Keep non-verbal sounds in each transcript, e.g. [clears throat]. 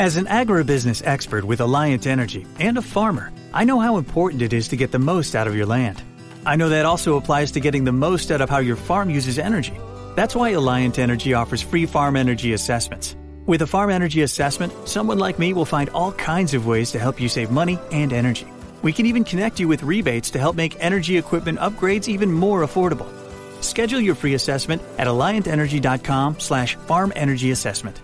As an agribusiness expert with Alliant Energy and a farmer, I know how important it is to get the most out of your land. I know that also applies to getting the most out of how your farm uses energy. That's why Alliant Energy offers free farm energy assessments. With a farm energy assessment, someone like me will find all kinds of ways to help you save money and energy. We can even connect you with rebates to help make energy equipment upgrades even more affordable. Schedule your free assessment at alliantenergy.com slash farm energy assessment.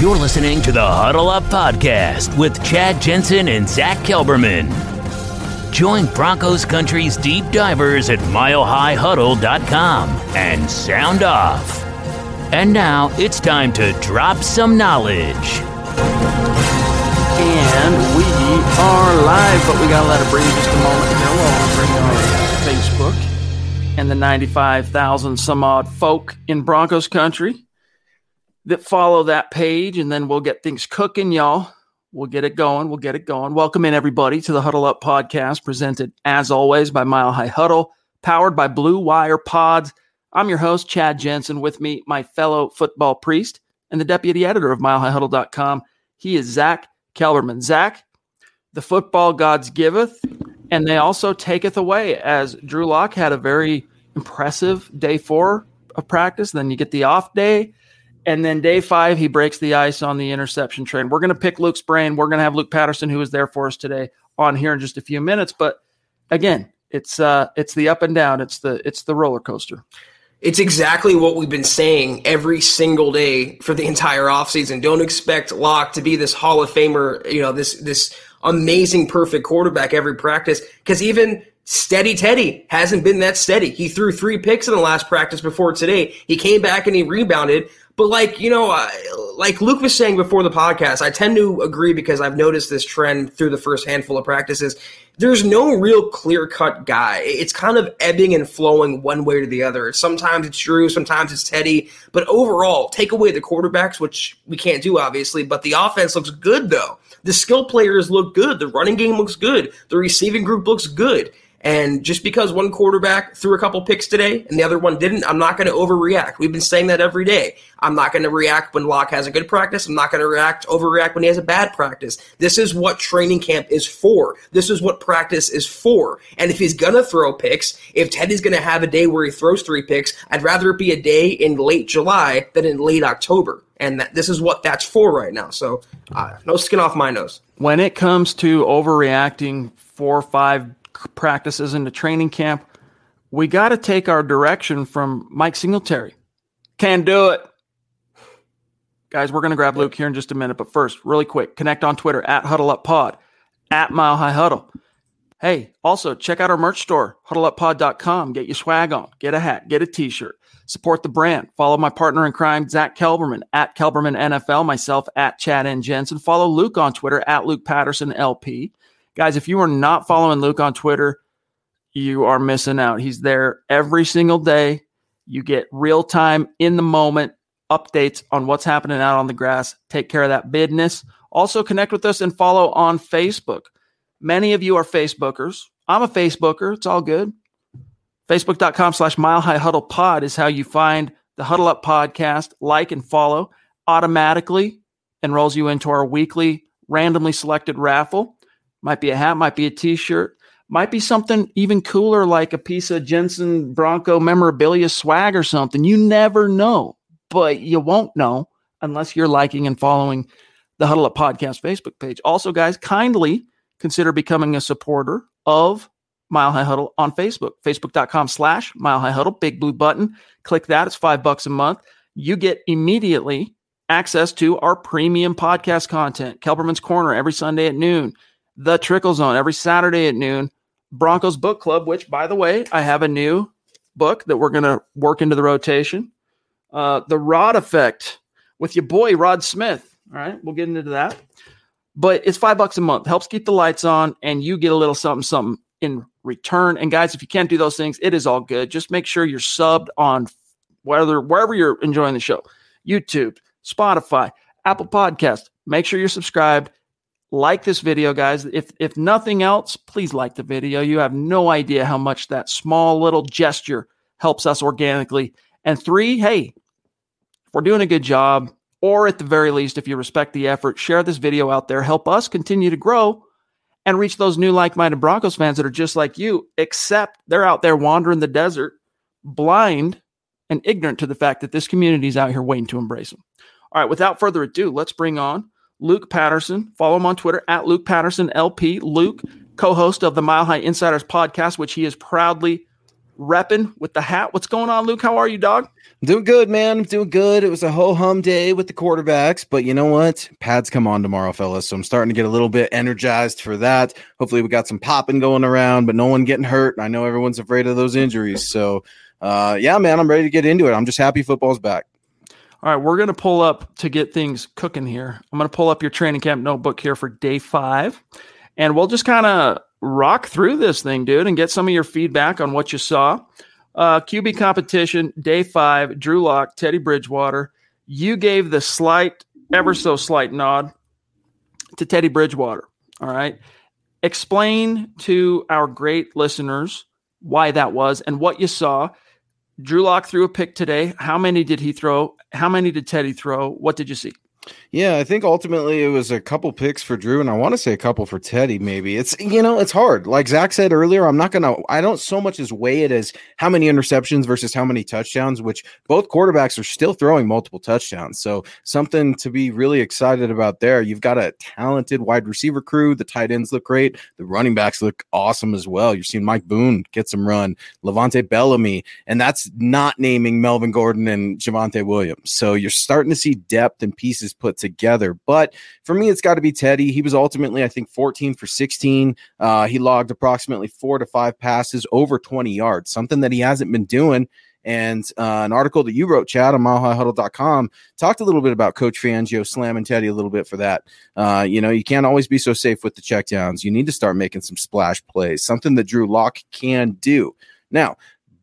You're listening to the Huddle Up Podcast with Chad Jensen and Zach Kelberman. Join Broncos Country's deep divers at milehighhuddle.com and sound off. And now it's time to drop some knowledge. And we are live, but we got to let it breathe just a moment. Now we'll bring our Facebook and the 95,000 some odd folk in Broncos Country that follow that page, and then we'll get things cooking, y'all. We'll get it going. We'll get it going. Welcome in, everybody, to the Huddle Up podcast, presented as always by Mile High Huddle, powered by Blue Wire Pods. I'm your host, Chad Jensen. With me, my fellow football priest and the deputy editor of MileHighHuddle.com. He is Zach Kelberman. Zach, the football gods giveth, and they also taketh away. As Drew Lock had a very impressive day four of practice, then you get the off day and then day five, he breaks the ice on the interception train. We're going to pick Luke's brain. We're going to have Luke Patterson, who is there for us today, on here in just a few minutes. But again, it's uh, it's the up and down. It's the it's the roller coaster. It's exactly what we've been saying every single day for the entire offseason. Don't expect Lock to be this Hall of Famer, you know, this this amazing perfect quarterback every practice. Because even Steady Teddy hasn't been that steady. He threw three picks in the last practice before today. He came back and he rebounded, but like you know, like Luke was saying before the podcast, I tend to agree because I've noticed this trend through the first handful of practices. There's no real clear cut guy. It's kind of ebbing and flowing one way or the other. Sometimes it's Drew, sometimes it's Teddy. But overall, take away the quarterbacks, which we can't do obviously, but the offense looks good though. The skill players look good. The running game looks good. The receiving group looks good. And just because one quarterback threw a couple picks today and the other one didn't, I'm not going to overreact. We've been saying that every day. I'm not going to react when Lock has a good practice. I'm not going to react, overreact when he has a bad practice. This is what training camp is for. This is what practice is for. And if he's going to throw picks, if Teddy's going to have a day where he throws three picks, I'd rather it be a day in late July than in late October. And that, this is what that's for right now. So, uh, no skin off my nose. When it comes to overreacting four or five practices into training camp. We got to take our direction from Mike Singletary. Can do it. Guys, we're going to grab Luke here in just a minute. But first, really quick, connect on Twitter at Huddle Up Pod, at Mile High Huddle. Hey, also check out our merch store, huddleuppod.com. Get your swag on, get a hat, get a t shirt, support the brand. Follow my partner in crime, Zach Kelberman, at Kelberman NFL, myself at Chad N. Jensen. Follow Luke on Twitter, at Luke Patterson LP. Guys, if you are not following Luke on Twitter, you are missing out. He's there every single day. You get real time, in the moment updates on what's happening out on the grass. Take care of that business. Also, connect with us and follow on Facebook. Many of you are Facebookers. I'm a Facebooker. It's all good. Facebook.com slash Mile High Huddle Pod is how you find the Huddle Up podcast. Like and follow automatically enrolls you into our weekly randomly selected raffle. Might be a hat, might be a t shirt, might be something even cooler like a piece of Jensen Bronco memorabilia swag or something. You never know, but you won't know unless you're liking and following the Huddle Up Podcast Facebook page. Also, guys, kindly consider becoming a supporter of Mile High Huddle on Facebook. Facebook.com slash Mile High Huddle, big blue button. Click that. It's five bucks a month. You get immediately access to our premium podcast content. Kelberman's Corner every Sunday at noon the Trickle Zone every Saturday at noon. Broncos Book Club, which, by the way, I have a new book that we're going to work into the rotation. Uh, the Rod Effect with your boy Rod Smith. All right, we'll get into that. But it's five bucks a month, helps keep the lights on, and you get a little something, something in return. And guys, if you can't do those things, it is all good. Just make sure you're subbed on whether wherever you're enjoying the show, YouTube, Spotify, Apple Podcast. Make sure you're subscribed. Like this video, guys. If if nothing else, please like the video. You have no idea how much that small little gesture helps us organically. And three, hey, if we're doing a good job, or at the very least, if you respect the effort, share this video out there. Help us continue to grow and reach those new like minded Broncos fans that are just like you, except they're out there wandering the desert, blind and ignorant to the fact that this community is out here waiting to embrace them. All right, without further ado, let's bring on Luke Patterson. Follow him on Twitter at Luke Patterson LP. Luke, co host of the Mile High Insiders podcast, which he is proudly repping with the hat. What's going on, Luke? How are you, dog? I'm doing good, man. I'm doing good. It was a ho hum day with the quarterbacks, but you know what? Pads come on tomorrow, fellas. So I'm starting to get a little bit energized for that. Hopefully, we got some popping going around, but no one getting hurt. I know everyone's afraid of those injuries. So, uh, yeah, man, I'm ready to get into it. I'm just happy football's back. All right, we're going to pull up to get things cooking here. I'm going to pull up your training camp notebook here for day five, and we'll just kind of rock through this thing, dude, and get some of your feedback on what you saw. Uh, QB competition, day five, Drew Lock, Teddy Bridgewater. You gave the slight, ever so slight nod to Teddy Bridgewater. All right. Explain to our great listeners why that was and what you saw. Drew Lock threw a pick today. How many did he throw? How many did Teddy throw? What did you see? Yeah, I think ultimately it was a couple picks for Drew, and I want to say a couple for Teddy. Maybe it's you know it's hard. Like Zach said earlier, I'm not gonna. I don't so much as weigh it as how many interceptions versus how many touchdowns. Which both quarterbacks are still throwing multiple touchdowns. So something to be really excited about there. You've got a talented wide receiver crew. The tight ends look great. The running backs look awesome as well. You're seeing Mike Boone get some run, LeVante Bellamy, and that's not naming Melvin Gordon and Javonte Williams. So you're starting to see depth and pieces put together. But for me, it's got to be Teddy. He was ultimately, I think, 14 for 16. Uh, he logged approximately four to five passes over 20 yards, something that he hasn't been doing. And uh, an article that you wrote, Chad, on milehighhuddle.com, talked a little bit about Coach Fangio slamming Teddy a little bit for that. Uh, you know, you can't always be so safe with the checkdowns. You need to start making some splash plays, something that Drew Lock can do. Now,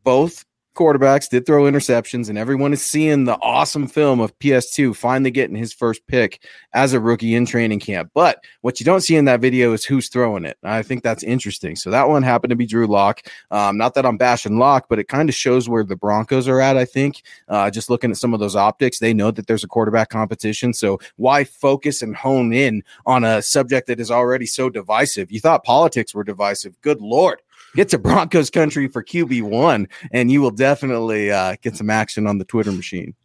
both quarterbacks did throw interceptions, and everyone is seeing the awesome film of PS2 finally getting his first pick as a rookie in training camp. But what you don't see in that video is who's throwing it. I think that's interesting. So that one happened to be Drew Lock. Um, not that I'm bashing Lock, but it kind of shows where the Broncos are at. I think uh, just looking at some of those optics, they know that there's a quarterback competition. So why focus and hone in on a subject that is already so divisive? You thought politics were divisive. Good lord get to Broncos country for QB one, and you will definitely uh, get some action on the Twitter machine.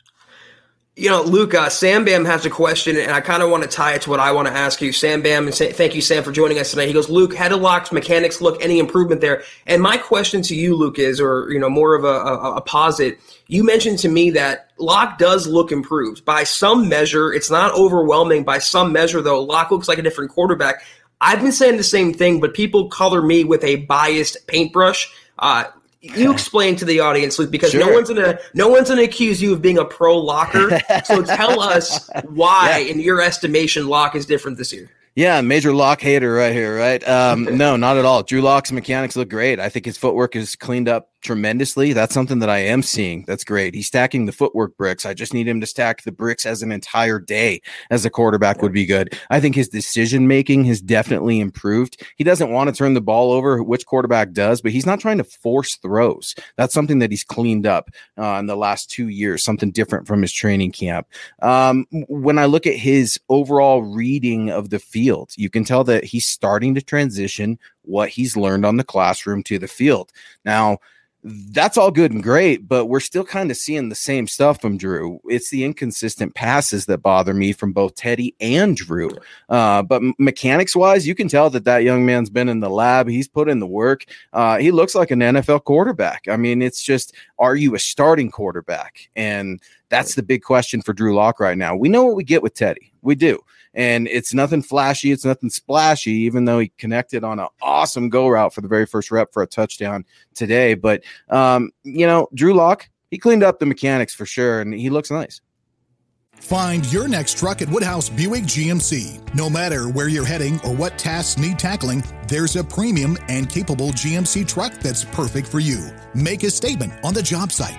You know, Luke, uh, Sam Bam has a question, and I kind of want to tie it to what I want to ask you. Sam Bam, and say, thank you, Sam, for joining us today. He goes, Luke, head of locks, mechanics look, any improvement there? And my question to you, Luke, is, or, you know, more of a, a, a posit. You mentioned to me that Lock does look improved. By some measure, it's not overwhelming. By some measure, though, Lock looks like a different quarterback. I've been saying the same thing, but people color me with a biased paintbrush. Uh, you explain to the audience, Luke, because sure. no one's gonna no one's gonna accuse you of being a pro locker. [laughs] so tell us why, yeah. in your estimation, lock is different this year. Yeah, major lock hater right here, right? Um, [laughs] no, not at all. Drew Lock's mechanics look great. I think his footwork is cleaned up tremendously. That's something that I am seeing. That's great. He's stacking the footwork bricks. I just need him to stack the bricks as an entire day as a quarterback would be good. I think his decision making has definitely improved. He doesn't want to turn the ball over, which quarterback does, but he's not trying to force throws. That's something that he's cleaned up uh, in the last two years, something different from his training camp. Um, when I look at his overall reading of the field, you can tell that he's starting to transition what he's learned on the classroom to the field. Now, that's all good and great, but we're still kind of seeing the same stuff from Drew. It's the inconsistent passes that bother me from both Teddy and Drew. Uh, but mechanics wise, you can tell that that young man's been in the lab. He's put in the work. Uh, he looks like an NFL quarterback. I mean, it's just, are you a starting quarterback? And that's the big question for Drew Lock right now. We know what we get with Teddy. We do and it's nothing flashy, it's nothing splashy, even though he connected on an awesome go route for the very first rep for a touchdown today. But um, you know, Drew Lock, he cleaned up the mechanics for sure, and he looks nice. Find your next truck at Woodhouse Buick GMC. No matter where you're heading or what tasks need tackling, there's a premium and capable GMC truck that's perfect for you. Make a statement on the job site,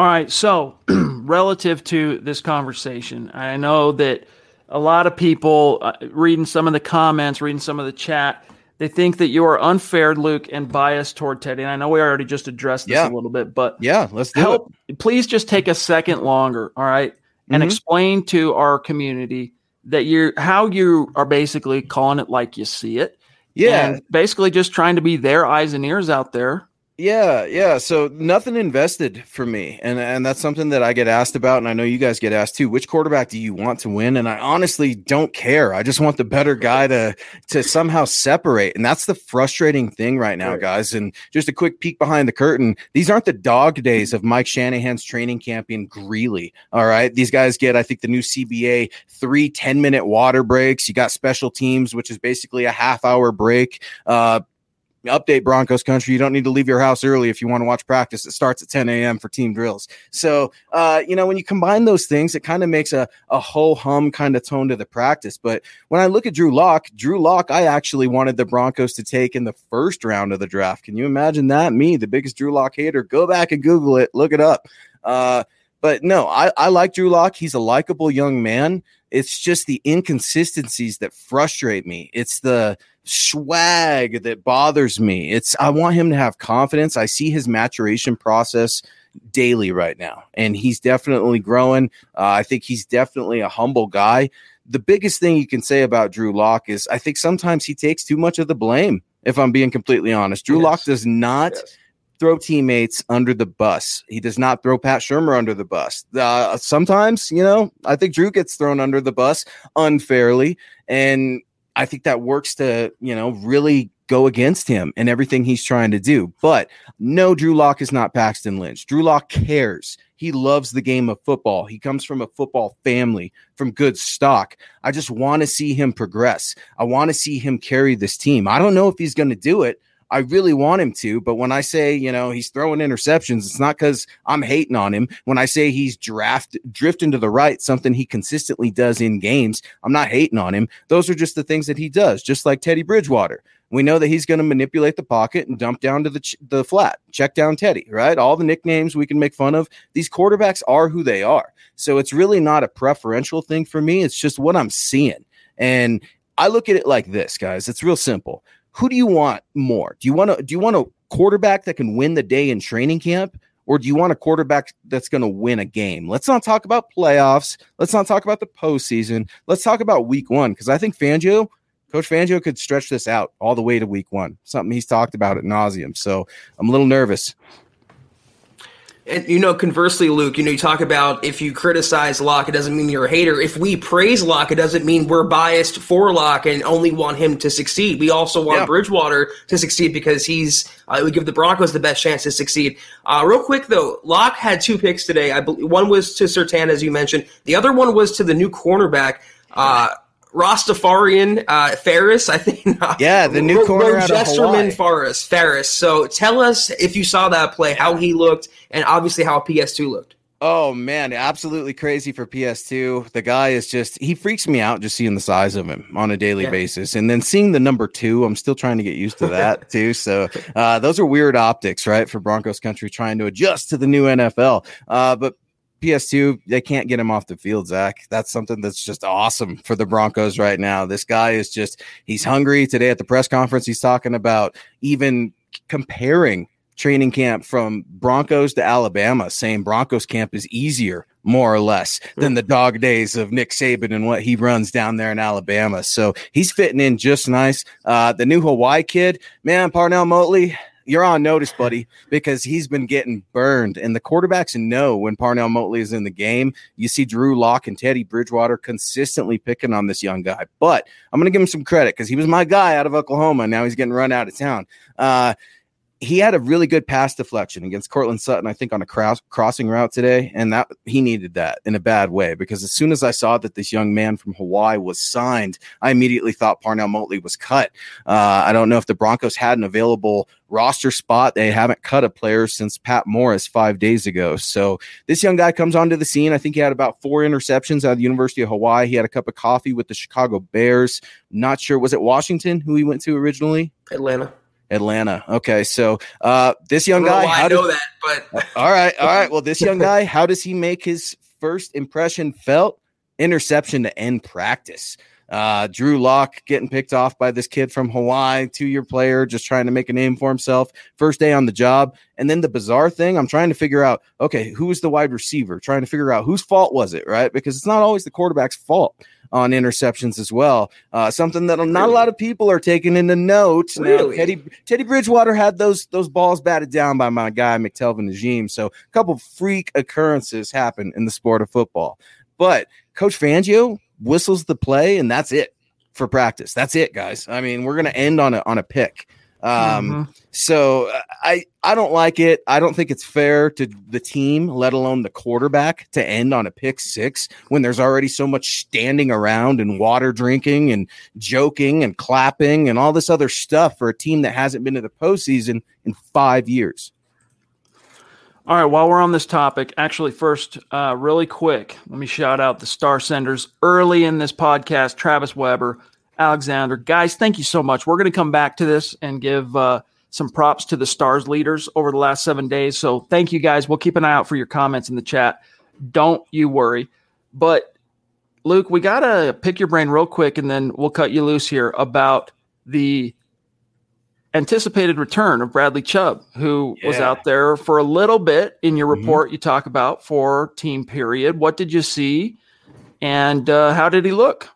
All right. So, [clears throat] relative to this conversation, I know that a lot of people uh, reading some of the comments, reading some of the chat, they think that you are unfair, Luke, and biased toward Teddy. And I know we already just addressed this Yeah. a little bit, but Yeah, let's help. Please just take a second longer. All right, and Mhm. explain to our community that you're how you are basically calling it like you see it. Yeah. and basically just trying to be their eyes and ears out there. Yeah, yeah. So nothing invested for me, and and that's something that I get asked about, and I know you guys get asked too. Which quarterback do you want to win? And I honestly don't care. I just want the better guy to to somehow separate, and that's the frustrating thing right now, guys. And just a quick peek behind the curtain: these aren't the dog days of Mike Shanahan's training camp in Greeley. All right, these guys get, I think, the new CBA three 10 minute water breaks. You got special teams, which is basically a half hour break. Uh, update Broncos country. You don't need to leave your house early if you want to watch practice. It starts at 10 a.m. for team drills. So, uh, you know, when you combine those things, it kind of makes a, a whole hum kind of tone to the practice. But when I look at Drew Lock, Drew Lock, I actually wanted the Broncos to take in the first round of the draft. Can you imagine that? Me, the biggest Drew Lock hater. Go back and Google it, look it up. Uh, but no, I, I like Drew Lock. He's a likable young man. It's just the inconsistencies that frustrate me. It's the swag that bothers me. It's I want him to have confidence. I see his maturation process daily right now, and he's definitely growing. Uh, I think he's definitely a humble guy. The biggest thing you can say about Drew Lock is I think sometimes he takes too much of the blame. If I'm being completely honest, Drew Yes. Lock does not throw teammates under the bus. He does not throw Pat Shurmur under the bus. Uh, sometimes, you know, I think Drew gets thrown under the bus unfairly, and I think that works to, you know, really go against him and everything he's trying to do. But no, Drew Lock is not Paxton Lynch. Drew Lock cares. He loves the game of football. He comes from a football family, from good stock. I just want to see him progress. I want to see him carry this team. I don't know if he's going to do it. I really want him to, but when I say, you know, he's throwing interceptions, it's not because I'm hating on him. When I say he's draft drifting to the right, something he consistently does in games, I'm not hating on him. Those are just the things that he does, just like Teddy Bridgewater. We know that he's going to manipulate the pocket and dump down to the ch- the flat, check down Teddy, right? All the nicknames we can make fun of. These quarterbacks are who they are. So it's really not a preferential thing for me. It's just what I'm seeing. And I look at it like this, guys. It's real simple. Who do you want more? Do you want to do you want a quarterback that can win the day in training camp? Or do you want a quarterback that's going to win a game? Let's not talk about playoffs. Let's not talk about the postseason. Let's talk about week one because I think Fangio, Coach Fangio, could stretch this out all the way to week one. Something he's talked about at nauseum. So I'm a little nervous. And you know, conversely, Luke, you know, you talk about if you criticize Lock, it doesn't mean you're a hater. If we praise Lock, it doesn't mean we're biased for Lock and only want him to succeed. We also want Yeah. Bridgewater to succeed because he's uh, we give the Broncos the best chance to succeed. Uh, real quick though, Lock had two picks today. I believe one was to Surtain, as you mentioned. The other one was to the new cornerback. Uh, Rastafarian uh, Farris, I think. [laughs] Yeah, the new Ro- corner out of Hawaii. Farris. Farris. So tell us if you saw that play, how he looked, and obviously how PS2 looked. Oh man, absolutely crazy for PS2. The guy is just he freaks me out just seeing the size of him on a daily Yeah. basis. And then seeing the number 2, I'm still trying to get used to that [laughs] too. So, uh those are weird optics, right? For Broncos country trying to adjust to the new NFL. Uh but PS2, they can't get him off the field, Zach. That's something that's just awesome for the Broncos right now. This guy is just, he's hungry. Today at the press conference, he's talking about even comparing training camp from Broncos to Alabama, saying Broncos camp is easier, more or less, than the dog days of Nick Saban and what he runs down there in Alabama. So he's fitting in just nice. Uh, the new Hawaii kid, man, Parnell Motley, you're on notice, buddy, because he's been getting burned. And the quarterbacks know when Parnell Motley is in the game. You see Drew Lock and Teddy Bridgewater consistently picking on this young guy. But I'm going to give him some credit because he was my guy out of Oklahoma. Now he's getting run out of town. Uh, he had a really good pass deflection against Courtland Sutton, I think, on a cross, crossing route today, and that he needed that in a bad way because as soon as I saw that this young man from Hawaii was signed, I immediately thought Parnell Motley was cut. Uh, I don't know if the Broncos had an available roster spot. They haven't cut a player since Pat Morris five days ago. So this young guy comes onto the scene. I think he had about four interceptions out of the University of Hawaii. He had a cup of coffee with the Chicago Bears. Not sure was it Washington who he went to originally. Atlanta. Atlanta. Okay, so uh, this young I don't know guy, I know did, that, but [laughs] all right, all right. Well, this young [laughs] guy, how does he make his first impression felt? Interception to end practice. Uh, Drew Lock getting picked off by this kid from Hawaii, two year player, just trying to make a name for himself. First day on the job. And then the bizarre thing, I'm trying to figure out okay, who is the wide receiver? Trying to figure out whose fault was it, right? Because it's not always the quarterback's fault on interceptions as well. Uh, something that not a lot of people are taking into note. Now, Teddy Teddy Bridgewater had those those balls batted down by my guy McTelvin Agim. So a couple freak occurrences happen in the sport of football. But Coach Fangio whistles the play, and that's it for practice. That's it, guys. I mean, we're gonna end on a on a pick. Um, so uh, I I don't like it. I don't think it's fair to the team, let alone the quarterback, to end on a pick six when there's already so much standing around and water drinking and joking and clapping and all this other stuff for a team that hasn't been to the postseason in five years. All right, while we're on this topic, actually, first, uh, really quick, let me shout out the star senders early in this podcast Travis Weber, Alexander. Guys, thank you so much. We're going to come back to this and give uh, some props to the stars leaders over the last seven days. So thank you guys. We'll keep an eye out for your comments in the chat. Don't you worry. But Luke, we got to pick your brain real quick and then we'll cut you loose here about the anticipated return of Bradley Chubb, who was out there for a little bit in your Mhm. report you talk about for team period. What did you see? And uh, how did he look?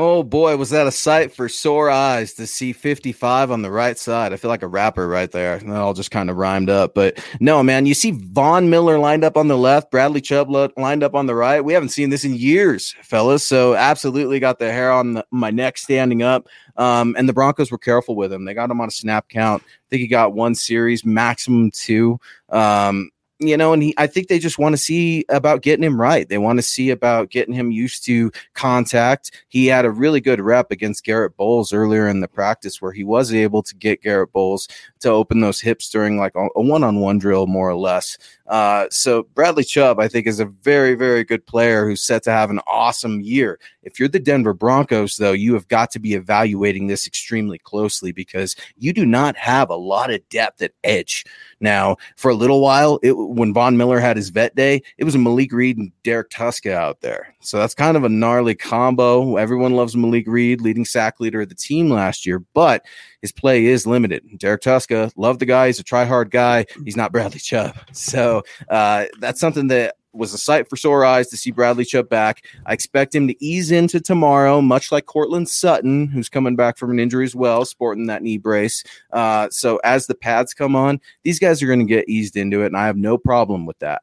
Oh boy, was that a sight for sore eyes to see 55 on the right side. I feel like a rapper right there. That all just kind of rhymed up. But no, man, you see Von Miller lined up on the left, Bradley Chubb lined up on the right. We haven't seen this in years, fellas. So absolutely got the hair on the, my neck standing up. Um, and the Broncos were careful with him. They got him on a snap count. I think he got one series, maximum two. Um, you know, and he, I think they just want to see about getting him right. They want to see about getting him used to contact. He had a really good rep against Garett Bolles earlier in the practice where he was able to get Garett Bolles to open those hips during like a one on one drill, more or less. Uh, so Bradley Chubb, I think, is a very, very good player who's set to have an awesome year. If you're the Denver Broncos, though, you have got to be evaluating this extremely closely because you do not have a lot of depth at edge. Now, for a little while, it, when Von Miller had his vet day, it was Malik Reed and Derrek Tuszka out there. So that's kind of a gnarly combo. Everyone loves Malik Reed, leading sack leader of the team last year, but his play is limited. Derrek Tuszka, love the guy. He's a try hard guy. He's not Bradley Chubb. [laughs] So uh, that's something that was a sight for sore eyes to see Bradley Chubb back. I expect him to ease into tomorrow, much like Courtland Sutton, who's coming back from an injury as well, sporting that knee brace. Uh, so as the pads come on, these guys are going to get eased into it, and I have no problem with that.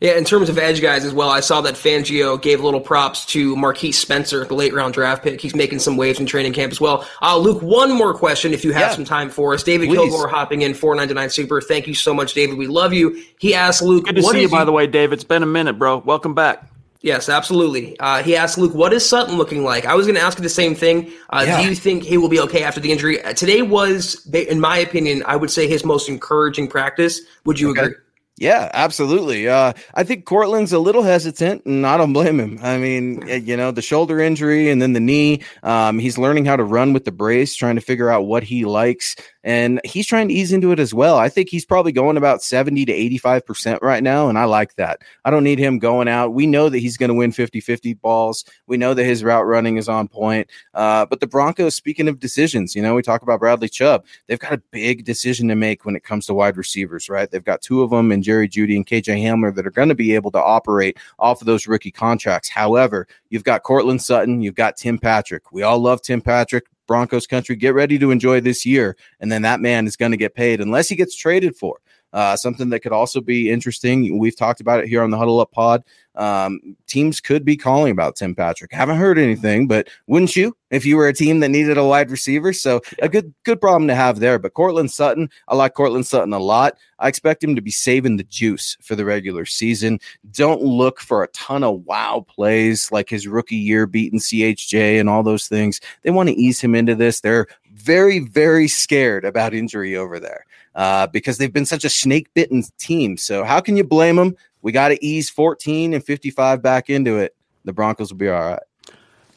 Yeah, in terms of edge guys as well, I saw that Fangio gave little props to Marquiss Spencer, the late round draft pick. He's making some waves in training camp as well. Uh, Luke, one more question if you have yeah. some time for us. David Please. Kilgore hopping in, 499 Super. Thank you so much, David. We love you. He asked Luke, Good to see you, by the way, David. It's been a minute, bro. Welcome back. Yes, absolutely. Uh, he asked Luke, "What is Sutton looking like?" I was going to ask you the same thing. Uh, yeah. Do you think he will be okay after the injury? Uh, today was, in my opinion, I would say his most encouraging practice. Would you okay. agree? Yeah, absolutely. Uh, I think Courtland's a little hesitant, and I don't blame him. I mean, you know, the shoulder injury and then the knee. Um, he's learning how to run with the brace, trying to figure out what he likes and he's trying to ease into it as well. I think he's probably going about 70 to 85% right now, and I like that. I don't need him going out. We know that he's going to win 50 50 balls. We know that his route running is on point. Uh, but the Broncos, speaking of decisions, you know, we talk about Bradley Chubb. They've got a big decision to make when it comes to wide receivers, right? They've got two of them in Jerry Jeudy and KJ Hamler that are going to be able to operate off of those rookie contracts. However, you've got Courtland Sutton, you've got Tim Patrick. We all love Tim Patrick. Broncos country, get ready to enjoy this year. And then that man is going to get paid unless he gets traded for. Uh, something that could also be interesting. We've talked about it here on the Huddle Up Pod. Um, teams could be calling about Tim Patrick. Haven't heard anything, but wouldn't you if you were a team that needed a wide receiver? So a good good problem to have there. But Courtland Sutton, I like Courtland Sutton a lot. I expect him to be saving the juice for the regular season. Don't look for a ton of wow plays like his rookie year beating CHJ and all those things. They want to ease him into this. They're very, very scared about injury over there uh, because they've been such a snake bitten team. So how can you blame them? We got to ease 14 and 55 back into it. The Broncos will be all right.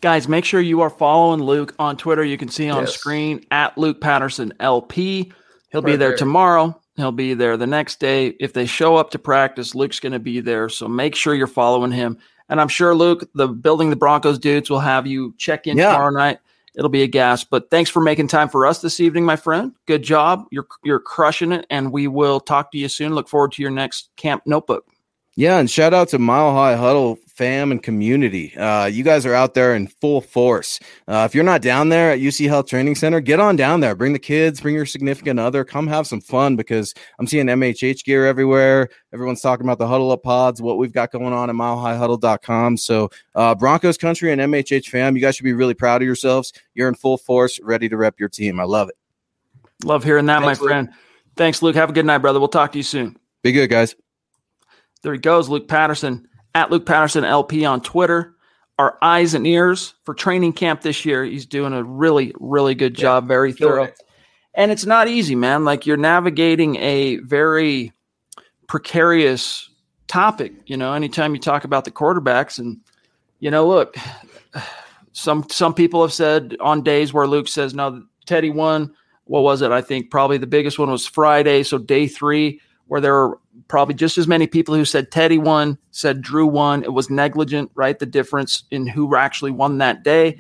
Guys, make sure you are following Luke on Twitter. You can see on yes. screen at Luke Patterson LP. He'll right be there, there tomorrow. He'll be there the next day. If they show up to practice, Luke's going to be there. So make sure you're following him. And I'm sure, Luke, the Building the Broncos dudes will have you check in yeah. tomorrow night it'll be a gas. But thanks for making time for us this evening, my friend. Good job. You're you're crushing it, and we will talk to you soon. Look forward to your next camp notebook. Yeah, and shout out to Mile High Huddle fam and community. Uh, you guys are out there in full force. Uh, if you're not down there at UC Health Training Center, get on down there. Bring the kids, bring your significant other. Come have some fun because I'm seeing MHH gear everywhere. Everyone's talking about the Huddle Up pods, what we've got going on at milehighhuddle.com. So, uh, Broncos country and MHH fam, you guys should be really proud of yourselves. You're in full force, ready to rep your team. I love it. Love hearing that, Thanks, my friend. Luke. Thanks, Luke. Have a good night, brother. We'll talk to you soon. Be good, guys. There he goes, Luke Patterson at Luke Patterson LP on Twitter. Our eyes and ears for training camp this year. He's doing a really, really good job, yeah, very thorough. It. And it's not easy, man. Like you're navigating a very precarious topic. You know, anytime you talk about the quarterbacks, and you know, look, [sighs] some some people have said on days where Luke says, "No, Teddy won." What was it? I think probably the biggest one was Friday. So day three, where there were probably just as many people who said Teddy won, said Drew won. It was negligent, right? The difference in who actually won that day.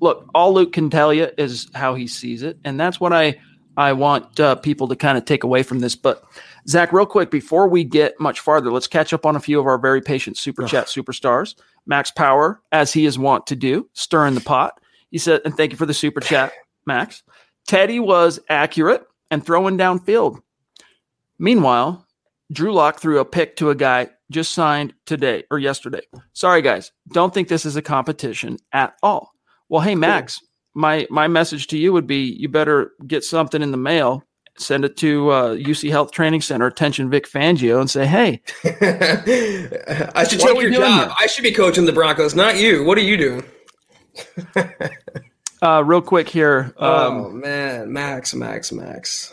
Look, all Luke can tell you is how he sees it, and that's what I I want uh, people to kind of take away from this. But Zach, real quick before we get much farther, let's catch up on a few of our very patient super chat superstars. Max Power, as he is wont to do, stirring the pot. He said, and thank you for the super chat, Max. Teddy was accurate and throwing downfield. Meanwhile, Drew Lock threw a pick to a guy just signed today or yesterday. Sorry, guys. Don't think this is a competition at all. Well, hey, Max, my, my message to you would be you better get something in the mail, send it to uh, UC Health Training Center, attention Vic Fangio, and say, hey. [laughs] I should take your job. Here? I should be coaching the Broncos, not you. What are you doing? [laughs] uh, real quick here. Um, oh, man. Max, Max, Max.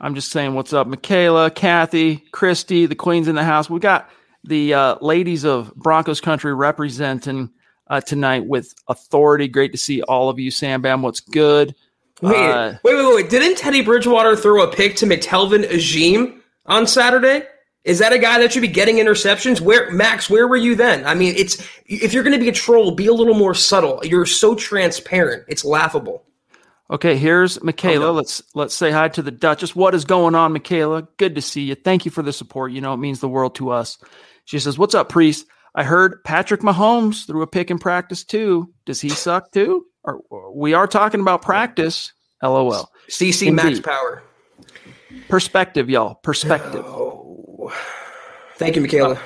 I'm just saying what's up, Michaela, Kathy, Christy, the queens in the house. We got the uh, ladies of Broncos country representing uh, tonight with authority. Great to see all of you. Sam Bam, what's good? Wait, uh, wait, wait, wait. Didn't Teddy Bridgewater throw a pick to McTelvin Agim on Saturday? Is that a guy that should be getting interceptions? Where Max, where were you then? I mean, it's if you're going to be a troll, be a little more subtle. You're so transparent. It's laughable. Okay, here's Michaela. Let's let's say hi to the Duchess. What is going on, Michaela? Good to see you. Thank you for the support. You know it means the world to us. She says, "What's up, priest? I heard Patrick Mahomes threw a pick in practice too. Does he suck too? Or, we are talking about practice. LOL. CC Indeed. max power. Perspective, y'all. Perspective. Oh. Thank you, Michaela. Uh,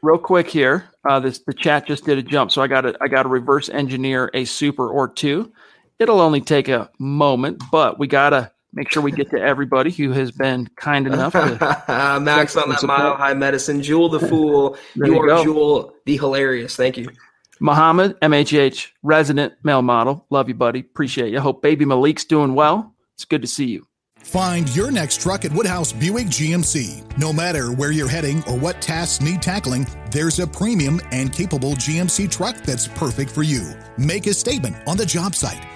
real quick here, uh, this the chat just did a jump, so I got to I got to reverse engineer a super or two. It'll only take a moment, but we gotta make sure we get to everybody who has been kind [laughs] enough to [laughs] Max on that support. mile high medicine. Jewel the [laughs] fool. you, you are go. Jewel the hilarious. Thank you. Muhammad, MHH, resident male model. Love you, buddy. Appreciate you. Hope baby Malik's doing well. It's good to see you. Find your next truck at Woodhouse Buick GMC. No matter where you're heading or what tasks need tackling, there's a premium and capable GMC truck that's perfect for you. Make a statement on the job site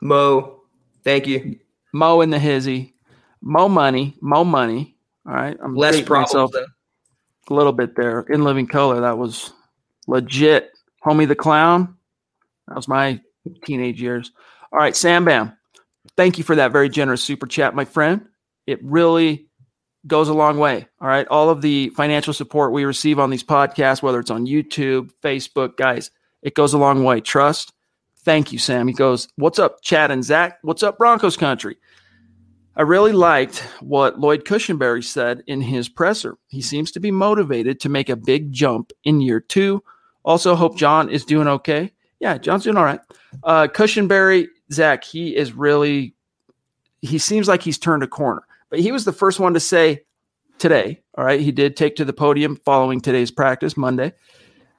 Mo, thank you. Mo in the hizzy. Mo money. Mo money. All right. I'm less problems. A little bit there in living color. That was legit. Homie the clown. That was my teenage years. All right, Sam Bam. Thank you for that very generous super chat, my friend. It really goes a long way. All right. All of the financial support we receive on these podcasts, whether it's on YouTube, Facebook, guys, it goes a long way. Trust Thank you, Sam. He goes, What's up, Chad and Zach? What's up, Broncos country? I really liked what Lloyd Cushenberry said in his presser. He seems to be motivated to make a big jump in year two. Also, hope John is doing okay. Yeah, John's doing all right. Uh, Cushenberry, Zach, he is really, he seems like he's turned a corner. But he was the first one to say today, all right, he did take to the podium following today's practice, Monday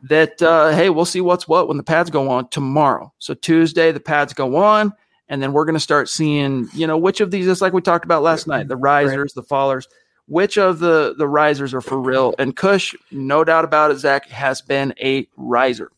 that uh, hey, we'll see what's what when the pads go on tomorrow. So Tuesday the pads go on, and then we're going to start seeing you know which of these, just like we talked about last night, the risers, the fallers. Which of the the risers are for real? And Kush, no doubt about it, Zach has been a riser.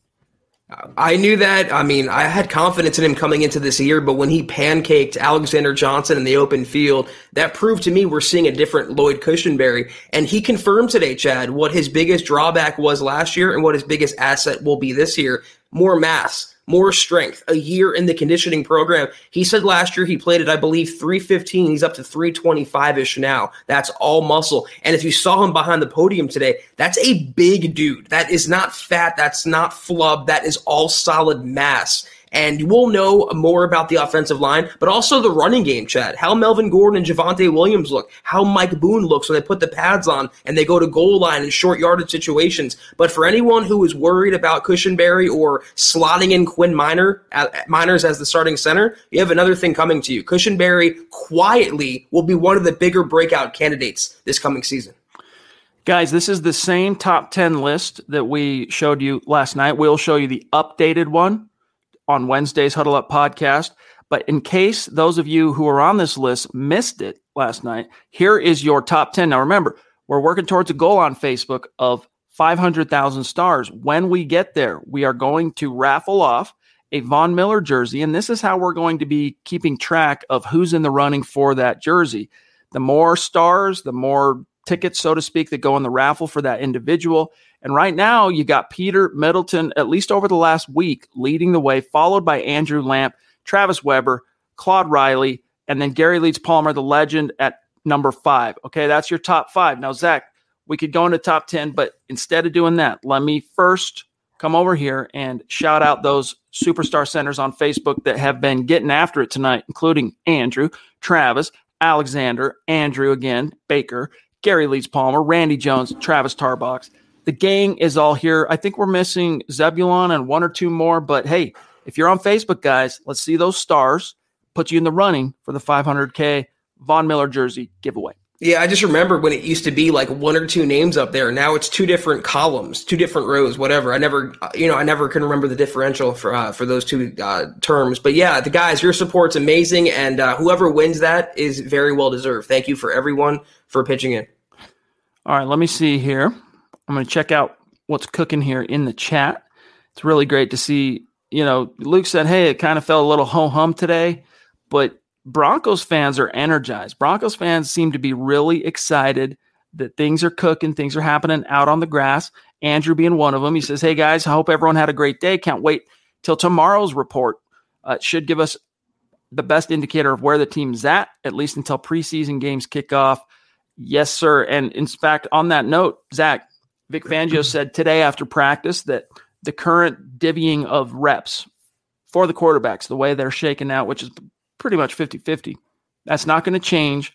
I knew that. I mean, I had confidence in him coming into this year, but when he pancaked Alexander Johnson in the open field, that proved to me we're seeing a different Lloyd Cushenberry. And he confirmed today, Chad, what his biggest drawback was last year and what his biggest asset will be this year more mass more strength, a year in the conditioning program. He said last year he played at, I believe, 315. He's up to 325 ish now. That's all muscle. And if you saw him behind the podium today, that's a big dude. That is not fat. That's not flub. That is all solid mass and we'll know more about the offensive line, but also the running game, Chad. How Melvin Gordon and Javonte Williams look, how Mike Boone looks when they put the pads on and they go to goal line in short yardage situations. But for anyone who is worried about Cushenberry or slotting in Quinn Miner, Meinerz as the starting center, you have another thing coming to you. Cushenberry quietly will be one of the bigger breakout candidates this coming season. Guys, this is the same top 10 list that we showed you last night. We'll show you the updated one on Wednesday's Huddle Up podcast. But in case those of you who are on this list missed it last night, here is your top 10. Now, remember, we're working towards a goal on Facebook of 500,000 stars. When we get there, we are going to raffle off a Von Miller jersey. And this is how we're going to be keeping track of who's in the running for that jersey. The more stars, the more tickets, so to speak, that go in the raffle for that individual. And right now, you got Peter Middleton, at least over the last week, leading the way, followed by Andrew Lamp, Travis Weber, Claude Riley, and then Gary Leeds Palmer, the legend, at number five. Okay, that's your top five. Now, Zach, we could go into top 10, but instead of doing that, let me first come over here and shout out those superstar centers on Facebook that have been getting after it tonight, including Andrew, Travis, Alexander, Andrew again, Baker, Gary Leeds Palmer, Randy Jones, Travis Tarbox. The gang is all here. I think we're missing Zebulon and one or two more, but hey, if you're on Facebook, guys, let's see those stars. Put you in the running for the 500K Von Miller jersey giveaway. Yeah, I just remember when it used to be like one or two names up there. Now it's two different columns, two different rows, whatever. I never, you know, I never can remember the differential for uh, for those two uh, terms. But yeah, the guys, your support's amazing, and uh, whoever wins that is very well deserved. Thank you for everyone for pitching in. All right, let me see here. I'm going to check out what's cooking here in the chat. It's really great to see. You know, Luke said, "Hey, it kind of felt a little ho hum today," but Broncos fans are energized. Broncos fans seem to be really excited that things are cooking, things are happening out on the grass. Andrew being one of them. He says, Hey guys, I hope everyone had a great day. Can't wait till tomorrow's report. Uh, it should give us the best indicator of where the team's at, at least until preseason games kick off. Yes, sir. And in fact, on that note, Zach, Vic Fangio said today after practice that the current divvying of reps for the quarterbacks, the way they're shaken out, which is pretty much 50 50. That's not going to change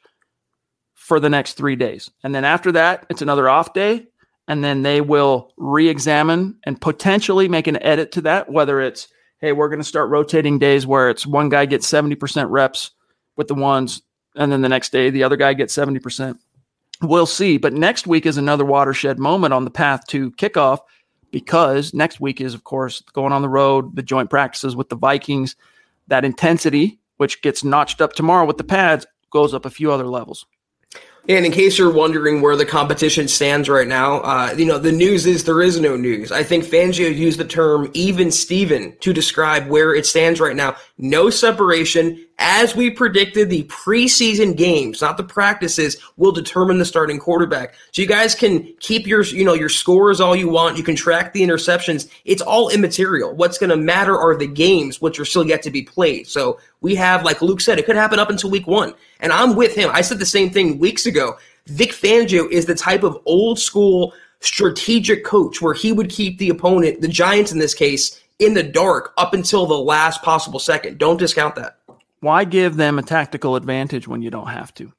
for the next three days. And then after that, it's another off day. And then they will re examine and potentially make an edit to that, whether it's, hey, we're going to start rotating days where it's one guy gets 70% reps with the ones, and then the next day, the other guy gets 70%. We'll see. But next week is another watershed moment on the path to kickoff because next week is, of course, going on the road, the joint practices with the Vikings. That intensity which gets notched up tomorrow with the pads, goes up a few other levels. And in case you're wondering where the competition stands right now, uh, you know, the news is there is no news. I think Fangio used the term even Steven to describe where it stands right now. No separation. As we predicted, the preseason games, not the practices, will determine the starting quarterback. So you guys can keep your, you know, your scores all you want. You can track the interceptions. It's all immaterial. What's going to matter are the games, which are still yet to be played. So we have, like Luke said, it could happen up until week one. And I'm with him. I said the same thing weeks ago. Vic Fangio is the type of old school strategic coach where he would keep the opponent, the Giants in this case, in the dark up until the last possible second. Don't discount that. Why give them a tactical advantage when you don't have to?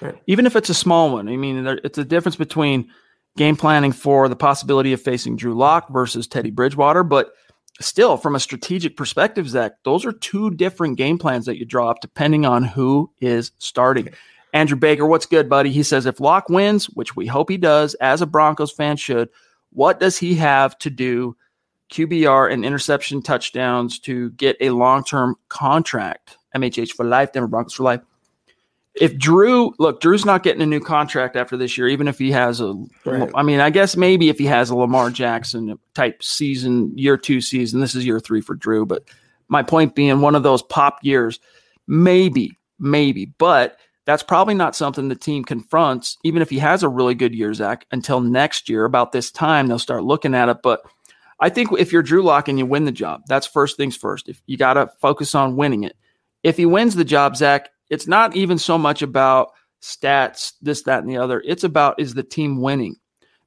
Right. Even if it's a small one. I mean, it's a difference between game planning for the possibility of facing Drew Lock versus Teddy Bridgewater, but still, from a strategic perspective, Zach, those are two different game plans that you draw up depending on who is starting. Andrew Baker, what's good, buddy? He says if Lock wins, which we hope he does, as a Broncos fan should, what does he have to do QBR and interception touchdowns to get a long term contract? MHH for life, Denver Broncos for life. If Drew, look, Drew's not getting a new contract after this year, even if he has a, right. I mean, I guess maybe if he has a Lamar Jackson type season, year two season, this is year three for Drew. But my point being, one of those pop years, maybe, maybe, but that's probably not something the team confronts, even if he has a really good year, Zach, until next year. About this time, they'll start looking at it. But I think if you're Drew Lock and you win the job, that's first things first. If you got to focus on winning it if he wins the job, Zach, it's not even so much about stats, this, that, and the other. It's about is the team winning?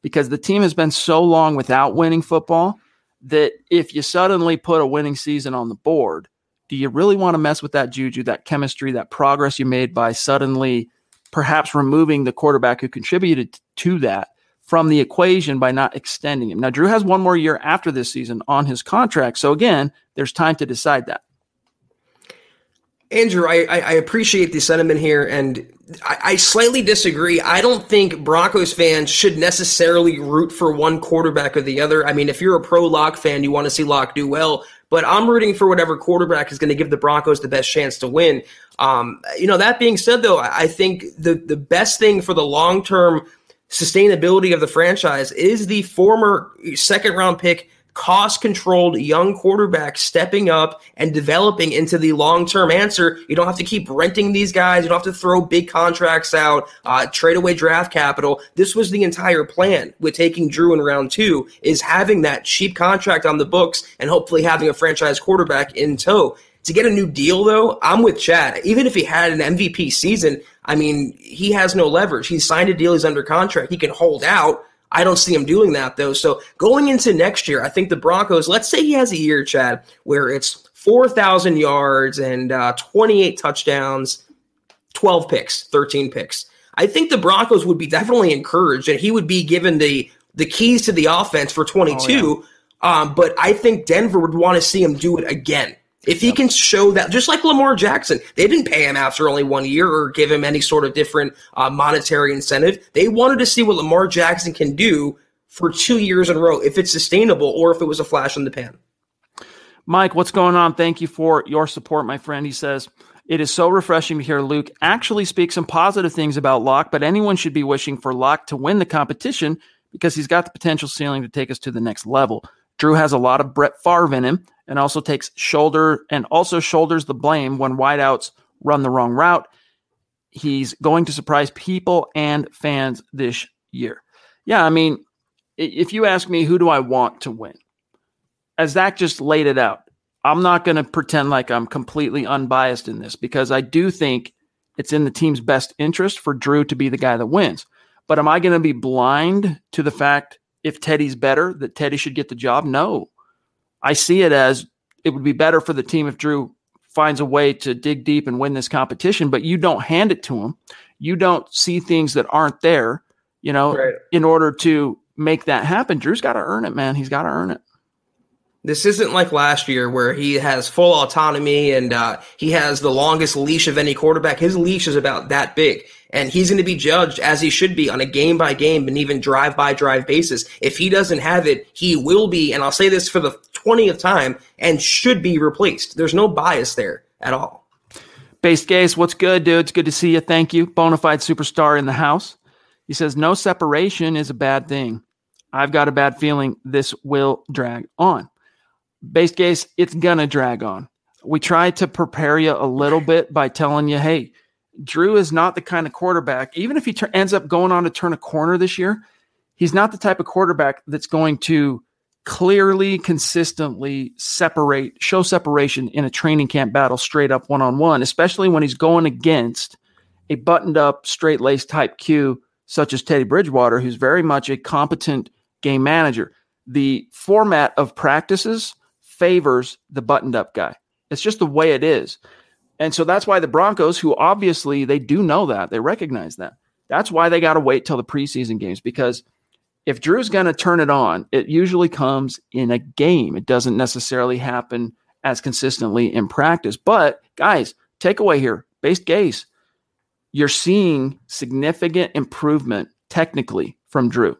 Because the team has been so long without winning football that if you suddenly put a winning season on the board, do you really want to mess with that juju, that chemistry, that progress you made by suddenly perhaps removing the quarterback who contributed to that from the equation by not extending him? Now, Drew has one more year after this season on his contract. So, again, there's time to decide that. Andrew, I, I, appreciate the sentiment here, and I, I, slightly disagree. I don't think Broncos fans should necessarily root for one quarterback or the other. I mean, if you're a pro Lock fan, you want to see Lock do well, but I'm rooting for whatever quarterback is going to give the Broncos the best chance to win. Um, you know, that being said, though, I think the the best thing for the long term sustainability of the franchise is the former second round pick cost controlled young quarterback stepping up and developing into the long term answer. You don't have to keep renting these guys. You don't have to throw big contracts out, uh, trade away draft capital. This was the entire plan with taking Drew in round two is having that cheap contract on the books and hopefully having a franchise quarterback in tow. To get a new deal, though, I'm with Chad. Even if he had an MVP season, I mean, he has no leverage. He signed a deal, he's under contract. He can hold out. I don't see him doing that though. So going into next year, I think the Broncos, let's say he has a year, Chad, where it's 4,000 yards and uh, 28 touchdowns, 12 picks, 13 picks. I think the Broncos would be definitely encouraged and he would be given the the keys to the offense for 22. Oh, yeah. um, but I think Denver would want to see him do it again. If he can show that, just like Lamar Jackson, they didn't pay him after only one year or give him any sort of different uh, monetary incentive. They wanted to see what Lamar Jackson can do for two years in a row, if it's sustainable or if it was a flash in the pan. Mike, what's going on? Thank you for your support, my friend. He says, It is so refreshing to hear Luke actually speak some positive things about Lock, but anyone should be wishing for Lock to win the competition because he's got the potential ceiling to take us to the next level. Drew has a lot of Brett Favre in him and also takes shoulder and also shoulders the blame when wideouts run the wrong route. He's going to surprise people and fans this year. Yeah, I mean, if you ask me who do I want to win, as Zach just laid it out, I'm not going to pretend like I'm completely unbiased in this because I do think it's in the team's best interest for Drew to be the guy that wins. But am I going to be blind to the fact if Teddy's better that Teddy should get the job? No. I see it as it would be better for the team if Drew finds a way to dig deep and win this competition, but you don't hand it to him. You don't see things that aren't there, you know, right. in order to make that happen. Drew's got to earn it, man. He's got to earn it. This isn't like last year where he has full autonomy and uh, he has the longest leash of any quarterback. His leash is about that big and he's going to be judged as he should be on a game by game and even drive by drive basis. If he doesn't have it, he will be, and I'll say this for the 20th time, and should be replaced. There's no bias there at all. Base Gaze, what's good, dude? It's good to see you. Thank you. Bonafide superstar in the house. He says, No separation is a bad thing. I've got a bad feeling this will drag on. Base Gaze, it's going to drag on. We tried to prepare you a little bit by telling you, hey, Drew is not the kind of quarterback, even if he ter- ends up going on to turn a corner this year, he's not the type of quarterback that's going to clearly, consistently separate, show separation in a training camp battle straight up one on one, especially when he's going against a buttoned up, straight laced type Q such as Teddy Bridgewater, who's very much a competent game manager. The format of practices favors the buttoned up guy. It's just the way it is. And so that's why the Broncos, who obviously they do know that, they recognize that. That's why they got to wait till the preseason games because if Drew's going to turn it on, it usually comes in a game. It doesn't necessarily happen as consistently in practice. But guys, takeaway here, based Gaze, you're seeing significant improvement technically from Drew.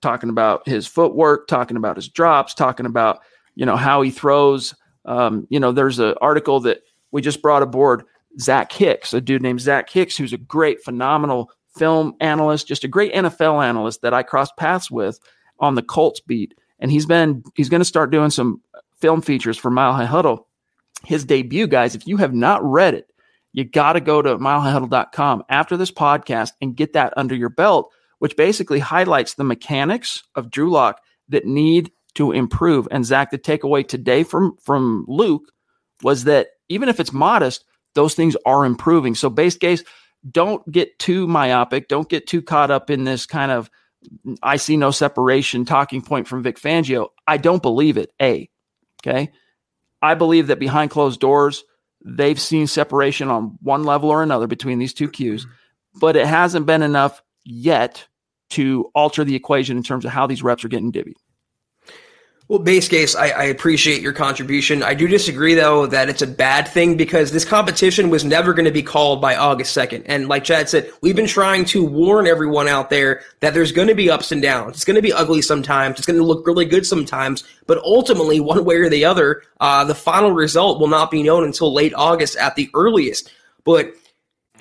Talking about his footwork, talking about his drops, talking about you know how he throws. Um, you know, there's an article that we just brought aboard Zach Hicks, a dude named Zach Hicks, who's a great, phenomenal film analyst, just a great NFL analyst that I crossed paths with on the Colts beat. And he's been he's going to start doing some film features for Mile High Huddle. His debut, guys, if you have not read it, you got to go to milehighhuddle.com after this podcast and get that under your belt, which basically highlights the mechanics of Drew Lock that need to improve. And Zach, the takeaway today from from Luke was that even if it's modest, those things are improving. So, base case, don't get too myopic. Don't get too caught up in this kind of I see no separation talking point from Vic Fangio. I don't believe it. A. Okay. I believe that behind closed doors, they've seen separation on one level or another between these two cues, mm-hmm. but it hasn't been enough yet to alter the equation in terms of how these reps are getting divvied. Well, base case, I, I, appreciate your contribution. I do disagree, though, that it's a bad thing because this competition was never going to be called by August 2nd. And like Chad said, we've been trying to warn everyone out there that there's going to be ups and downs. It's going to be ugly sometimes. It's going to look really good sometimes. But ultimately, one way or the other, uh, the final result will not be known until late August at the earliest. But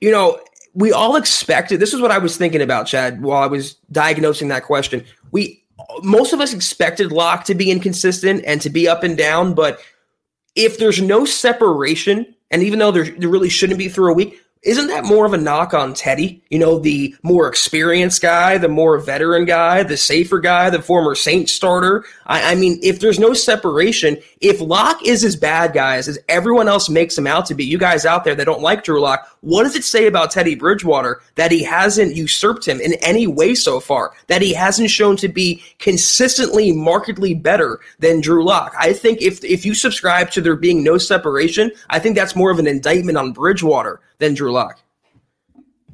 You know, we all expected this is what I was thinking about, Chad, while I was diagnosing that question. We most of us expected Lock to be inconsistent and to be up and down, but if there's no separation, and even though there, there really shouldn't be through a week, isn't that more of a knock on Teddy? You know, the more experienced guy, the more veteran guy, the safer guy, the former Saints starter. I, I, mean, if there's no separation, if Lock is as bad, guys, as everyone else makes him out to be, you guys out there that don't like Drew Lock, what does it say about Teddy Bridgewater that he hasn't usurped him in any way so far? That he hasn't shown to be consistently, markedly better than Drew Lock? I think if if you subscribe to there being no separation, I think that's more of an indictment on Bridgewater than Drew Lock.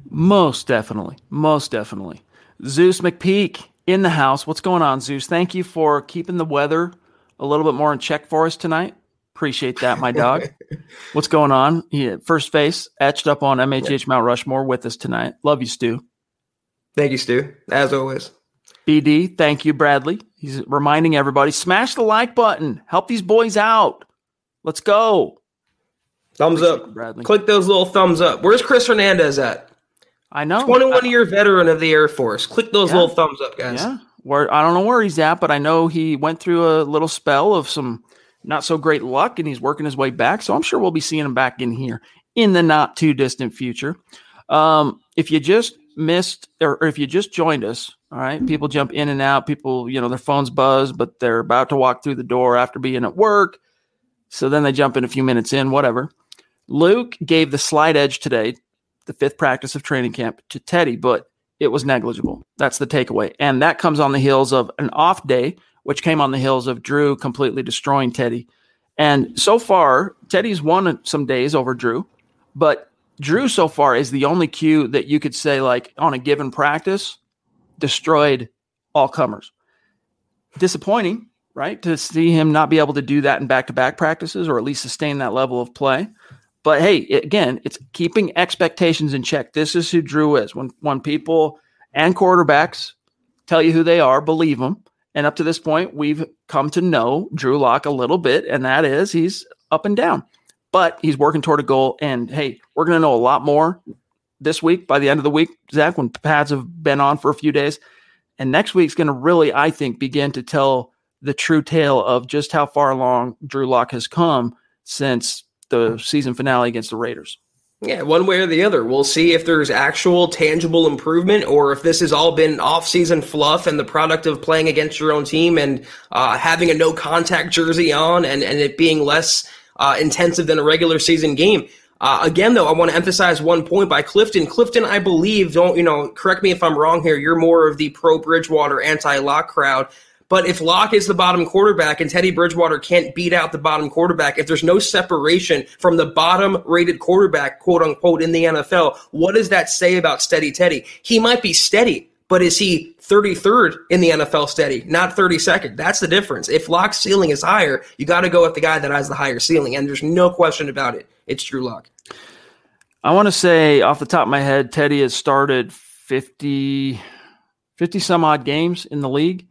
Most definitely. Most definitely. Zeus McPeak in the house. What's going on, Zeus? Thank you for keeping the weather a little bit more in check for us tonight. Appreciate that, my dog. [laughs] What's going on? Yeah, first face etched up on MHH Mount Rushmore with us tonight. Love you, Stu. Thank you, Stu. As always. BD, thank you, Bradley. He's reminding everybody smash the like button. Help these boys out. Let's go. Thumbs up. Bradley. Click those little thumbs up. Where's Chris Hernandez at? I know. 21 year veteran of the Air Force. Click those yeah. little thumbs up, guys. Yeah. Where I don't know where he's at, but I know he went through a little spell of some not so great luck and he's working his way back. So I'm sure we'll be seeing him back in here in the not too distant future. Um, if you just missed or, or if you just joined us, all right, people jump in and out. People, you know, their phones buzz, but they're about to walk through the door after being at work. So then they jump in a few minutes in, whatever. Luke gave the slight edge today, the fifth practice of training camp, to Teddy, but it was negligible. That's the takeaway. And that comes on the heels of an off day, which came on the heels of Drew completely destroying Teddy. And so far, Teddy's won some days over Drew, but Drew so far is the only cue that you could say, like on a given practice, destroyed all comers. Disappointing, right? To see him not be able to do that in back to back practices or at least sustain that level of play. But hey, again, it's keeping expectations in check. This is who Drew is. When when people and quarterbacks tell you who they are, believe them. And up to this point, we've come to know Drew Lock a little bit, and that is he's up and down. But he's working toward a goal. And hey, we're going to know a lot more this week by the end of the week, Zach, when pads have been on for a few days. And next week's going to really, I think, begin to tell the true tale of just how far along Drew Lock has come since the season finale against the Raiders. Yeah, one way or the other. We'll see if there's actual tangible improvement or if this has all been off-season fluff and the product of playing against your own team and uh, having a no contact jersey on and, and it being less uh, intensive than a regular season game. Uh, again, though, I want to emphasize one point by Clifton. Clifton, I believe, don't, you know, correct me if I'm wrong here, you're more of the pro Bridgewater anti lock crowd. But if Lock is the bottom quarterback and Teddy Bridgewater can't beat out the bottom quarterback, if there's no separation from the bottom rated quarterback, quote unquote, in the NFL, what does that say about steady Teddy? He might be steady, but is he 33rd in the NFL steady, not 32nd? That's the difference. If Lock's ceiling is higher, you got to go with the guy that has the higher ceiling. And there's no question about it. It's Drew Lock. I want to say off the top of my head, Teddy has started 50, 50 some odd games in the league.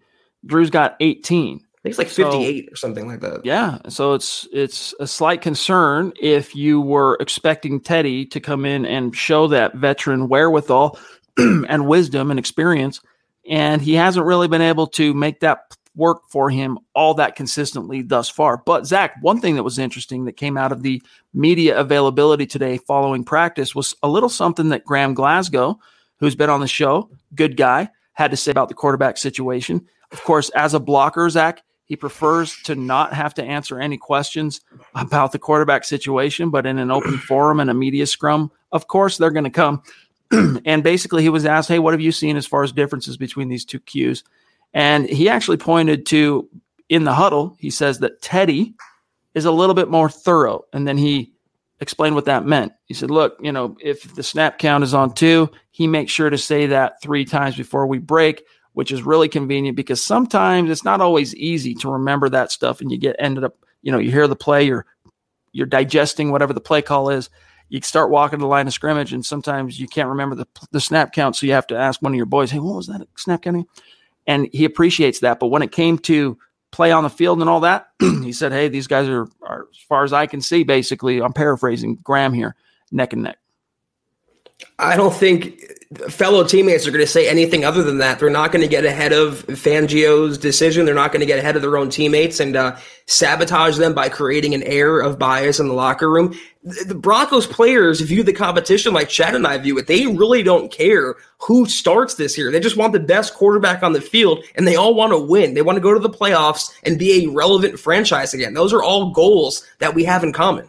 Drew's got 18. I think it's like 58 so, or something like that. Yeah. So it's it's a slight concern if you were expecting Teddy to come in and show that veteran wherewithal [clears throat] and wisdom and experience. And he hasn't really been able to make that work for him all that consistently thus far. But Zach, one thing that was interesting that came out of the media availability today following practice was a little something that Graham Glasgow, who's been on the show, good guy, had to say about the quarterback situation. Of course, as a blocker, Zach, he prefers to not have to answer any questions about the quarterback situation, but in an open forum and a media scrum, of course, they're going to come. [clears throat] and basically, he was asked, Hey, what have you seen as far as differences between these two cues? And he actually pointed to in the huddle, he says that Teddy is a little bit more thorough. And then he explained what that meant. He said, Look, you know, if the snap count is on two, he makes sure to say that three times before we break which is really convenient because sometimes it's not always easy to remember that stuff and you get ended up, you know, you hear the play, you're you're digesting whatever the play call is. You start walking the line of scrimmage and sometimes you can't remember the the snap count, so you have to ask one of your boys, "Hey, what was that snap count?" And he appreciates that, but when it came to play on the field and all that, [clears throat] he said, "Hey, these guys are, are as far as I can see basically, I'm paraphrasing Graham here, neck and neck." I don't think fellow teammates are going to say anything other than that. They're not going to get ahead of Fangio's decision. They're not going to get ahead of their own teammates and uh, sabotage them by creating an air of bias in the locker room. The Broncos players view the competition like Chad and I view it. They really don't care who starts this year. They just want the best quarterback on the field, and they all want to win. They want to go to the playoffs and be a relevant franchise again. Those are all goals that we have in common.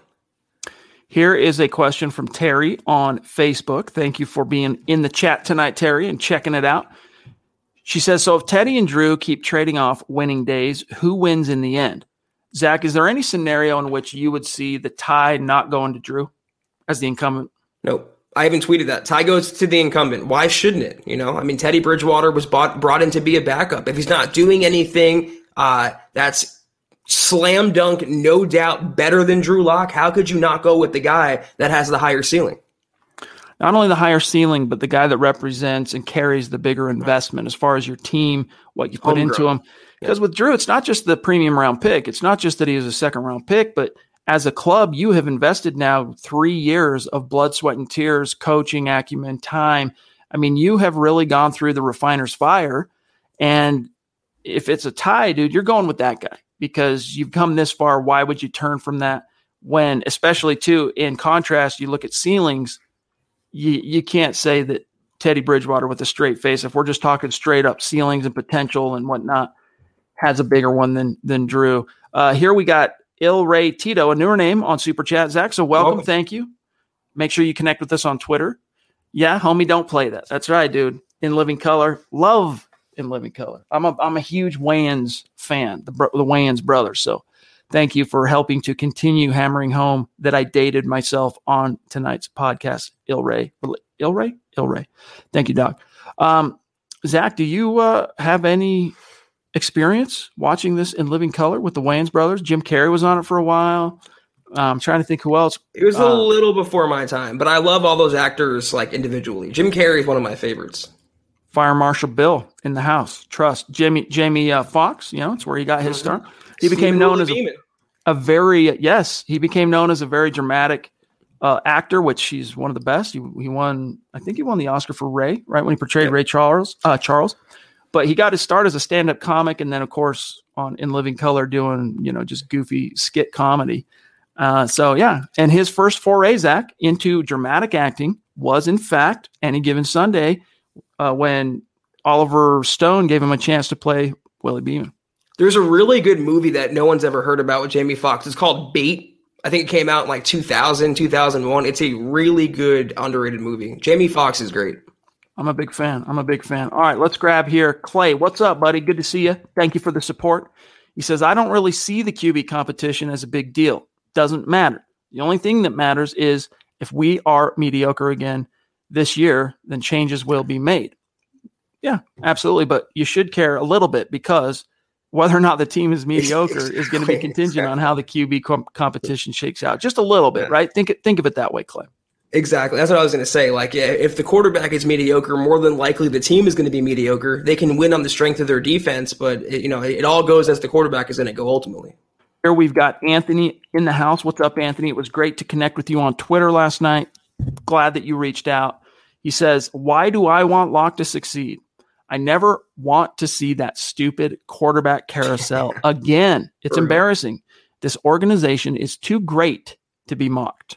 Here is a question from Terry on Facebook. Thank you for being in the chat tonight, Terry, and checking it out. She says, So if Teddy and Drew keep trading off winning days, who wins in the end? Zach, is there any scenario in which you would see the tie not going to Drew as the incumbent? Nope. I haven't tweeted that. Tie goes to the incumbent. Why shouldn't it? You know, I mean, Teddy Bridgewater was bought, brought in to be a backup. If he's not doing anything uh, that's slam dunk, no doubt better than Drew Lock. How could you not go with the guy that has the higher ceiling? Not only the higher ceiling, but the guy that represents and carries the bigger investment as far as your team, what you put Homegrown. into him. Because with Drew, it's not just the premium round pick. It's not just that he is a second round pick, but as a club, you have invested now three years of blood, sweat, and tears, coaching acumen, time. I mean, you have really gone through the refiner's fire. And if it's a tie, dude, you're going with that guy because you've come this far. Why would you turn from that? When, especially too, in contrast, you look at ceilings, you, you can't say that Teddy Bridgewater with a straight face, if we're just talking straight up ceilings and potential and whatnot, has a bigger one than than Drew. Uh, here we got Il Ray Tito, a newer name on Super Chat. Zach, so welcome. welcome. Thank you. Make sure you connect with us on Twitter. Yeah, homie, don't play that. That's right, dude. In living color. Love in living color. I'm a I'm a huge Wayans fan, the the Wayans brothers. So thank you for helping to continue hammering home that I dated myself on tonight's podcast. Ilray, Ilray, Il Ray, Il Ray. Thank you, Doc. Um, Zach, do you uh, have any experience watching this in living color with the Wayans brothers? Jim Carrey was on it for a while. I'm trying to think who else. It was a uh, little before my time, but I love all those actors like individually. Jim Carrey is one of my favorites. Fire Marshal Bill in the house. Trust Jamie Jamie uh, Foxx. You know, it's where he got his mm-hmm. start. He became known as a, a, very yes. He became known as a very dramatic uh, actor, which he's one of the best. He, he won, I think he won the Oscar for Ray, right when he portrayed yep. Ray Charles. Uh, Charles, but he got his start as a stand-up comic, and then of course on In Living Color doing, you know, just goofy skit comedy. Uh, so yeah, and his first foray, Zach, into dramatic acting was in fact any given Sunday uh, when Oliver Stone gave him a chance to play Willie Beeman. There's a really good movie that no one's ever heard about with Jamie Foxx. It's called Bait. I think it came out in like 2000, 2001. It's a really good underrated movie. Jamie Foxx is great. I'm a big fan. I'm a big fan. All right, let's grab here. Clay, what's up, buddy? Good to see you. Thank you for the support. He says, I don't really see the QB competition as a big deal. Doesn't matter. The only thing that matters is if we are mediocre again this year, then changes will be made. Yeah, absolutely. But you should care a little bit because whether or not the team is mediocre [laughs] is going to be contingent exactly. on how the QB com- competition shakes out. Just a little bit, yeah. right? Think think of it that way, Clay. Exactly. That's what I was going to say. Like, if the quarterback is mediocre, more than likely the team is going to be mediocre. They can win on the strength of their defense, but it, you know, it, it all goes as the quarterback is going to go ultimately. Here we've got Anthony in the house. What's up, Anthony? It was great to connect with you on Twitter last night. Glad that you reached out. He says, "Why do I want Lock to succeed? I never want to see that stupid quarterback carousel [laughs] again. It's embarrassing. This organization is too great to be mocked."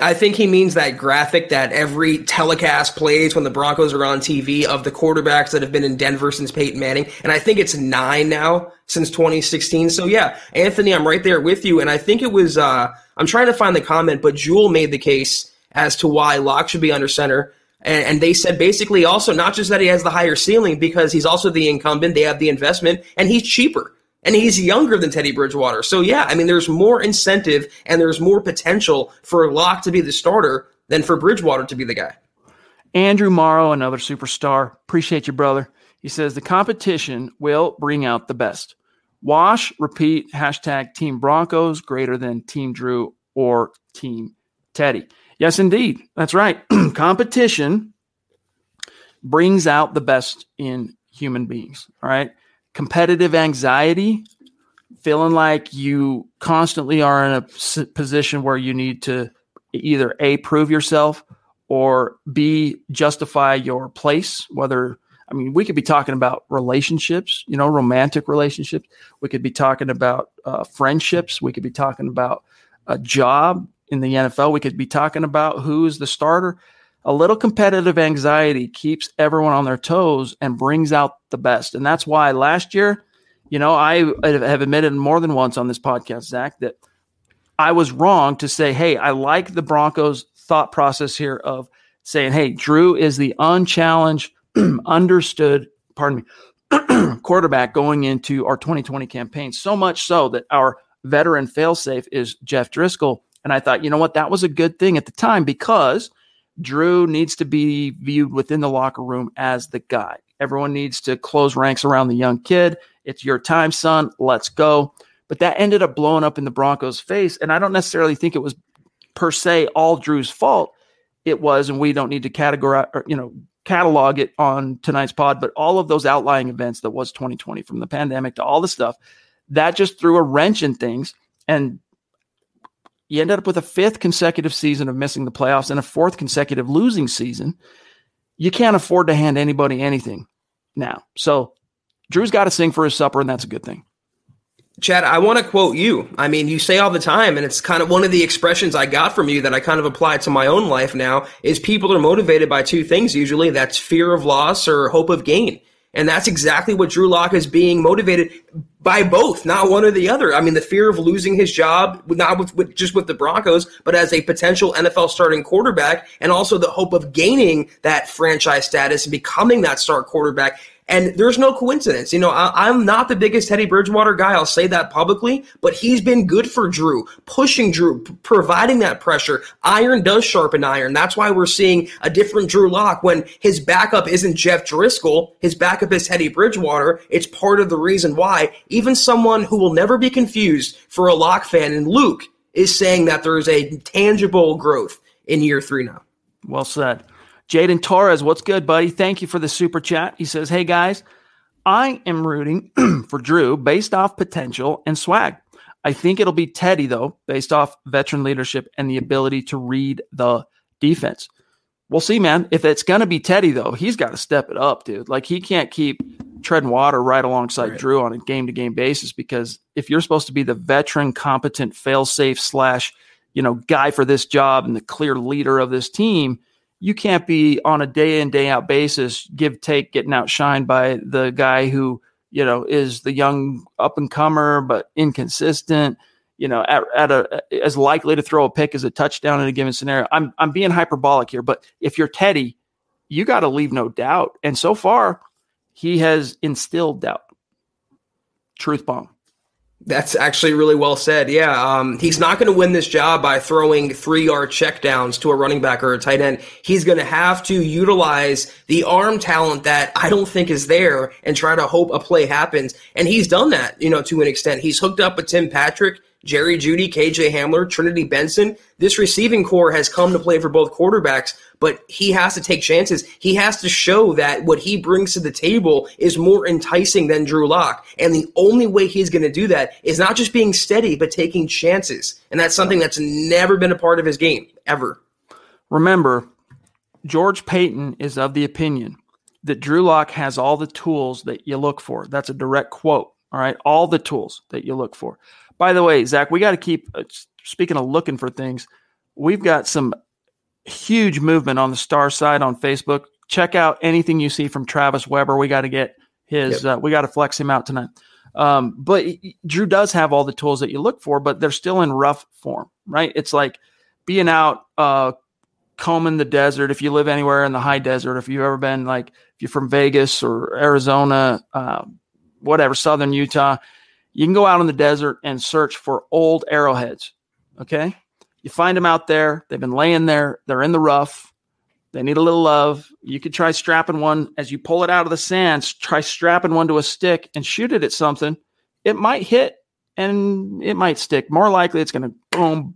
I think he means that graphic that every telecast plays when the Broncos are on TV of the quarterbacks that have been in Denver since Peyton Manning. And I think it's nine now since 2016. So yeah, Anthony, I'm right there with you. And I think it was, uh, I'm trying to find the comment, but Jewel made the case as to why Lock should be under center. And, and they said basically also not just that he has the higher ceiling because he's also the incumbent, they have the investment, and he's cheaper and he's younger than Teddy Bridgewater. So yeah, I mean, there's more incentive and there's more potential for Lock to be the starter than for Bridgewater to be the guy. Andrew Morrow, another superstar. Appreciate you, brother. He says the competition will bring out the best. Wash, repeat, hashtag Team Broncos greater than Team Drew or Team Teddy. Yes, indeed. That's right. [clears throat] competition brings out the best in human beings. All right competitive anxiety, feeling like you constantly are in a position where you need to either A, prove yourself or B, justify your place, whether I mean, we could be talking about relationships, you know, romantic relationships. We could be talking about uh, friendships. We could be talking about a job in the NFL. We could be talking about who's the starter a little competitive anxiety keeps everyone on their toes and brings out the best. And that's why last year, you know, I have admitted more than once on this podcast, Zach, that I was wrong to say, hey, I like the Broncos' thought process here of saying, hey, Drew is the unchallenged, [clears throat] understood, pardon me, [clears throat] quarterback going into our 2020 campaign. So much so that our veteran failsafe is Jeff Driskel. And I thought, you know what, that was a good thing at the time because Drew needs to be viewed within the locker room as the guy. Everyone needs to close ranks around the young kid. It's your time, son. Let's go. But that ended up blowing up in the Broncos' face. And I don't necessarily think it was per se all Drew's fault. It was, and we don't need to categorize, or, you know, catalog it on tonight's pod, but all of those outlying events that was 2020 from the pandemic to all the stuff that just threw a wrench in things. And you ended up with a fifth consecutive season of missing the playoffs and a fourth consecutive losing season. You can't afford to hand anybody anything now. So Drew's got to sing for his supper, and that's a good thing. Chad, I want to quote you. I mean, you say all the time, and it's kind of one of the expressions I got from you that I kind of apply to my own life now is people are motivated by two things usually. That's fear of loss or hope of gain. And that's exactly what Drew Lock is being motivated by both, not one or the other. I mean, the fear of losing his job, not with, with, just with the Broncos, but as a potential NFL starting quarterback, and also the hope of gaining that franchise status and becoming that star quarterback. And there's no coincidence. You know, I, am not the biggest Teddy Bridgewater guy. I'll say that publicly, but he's been good for Drew, pushing Drew, p- providing that pressure. Iron does sharpen iron. That's why we're seeing a different Drew Lock when his backup isn't Jeff Driskel. His backup is Teddy Bridgewater. It's part of the reason why even someone who will never be confused for a Lock fan and Luke is saying that there is a tangible growth in year three now. Well said. Jaden Torres, what's good, buddy? Thank you for the super chat. He says, Hey guys, I am rooting [clears throat] for Drew based off potential and swag. I think it'll be Teddy, though, based off veteran leadership and the ability to read the defense. We'll see, man. If it's going to be Teddy, though, he's got to step it up, dude. Like, he can't keep treading water right alongside right. Drew on a game to game basis because if you're supposed to be the veteran, competent, fail safe slash, you know, guy for this job and the clear leader of this team, you can't be on a day in day out basis give take getting outshined by the guy who you know is the young up and comer but inconsistent you know at, at a as likely to throw a pick as a touchdown in a given scenario. I'm i'm being hyperbolic here but if you're teddy you got to leave no doubt. And so far he has instilled doubt. Truth bomb that's actually really well said. Yeah, um, he's not going to win this job by throwing three yard checkdowns to a running back or a tight end. He's going to have to utilize the arm talent that I don't think is there and try to hope a play happens. And he's done that, you know, to an extent. He's hooked up with Tim Patrick. Jerry Jeudy, KJ Hamler, Trinity Benson. This receiving corps has come to play for both quarterbacks, but he has to take chances. He has to show that what he brings to the table is more enticing than Drew Lock. And the only way he's going to do that is not just being steady, but taking chances. And that's something that's never been a part of his game, ever. Remember, George Paton is of the opinion that Drew Lock has all the tools that you look for. That's a direct quote. All right. All the tools that you look for. By the way, Zach, we got to keep uh, speaking of looking for things. We've got some huge movement on the star side on Facebook. Check out anything you see from Travis Weber. We got to get his. Yep. Uh, we got to flex him out tonight. Um, but Drew does have all the tools that you look for, but they're still in rough form, right? It's like being out uh, combing the desert. If you live anywhere in the high desert, if you've ever been like, if you're from Vegas or Arizona, uh, whatever, Southern Utah, you can go out in the desert and search for old arrowheads. Okay. You find them out there. They've been laying there. They're in the rough. They need a little love. You could try strapping one as you pull it out of the sand, try strapping one to a stick and shoot it at something. It might hit and it might stick. More likely, it's going to boom,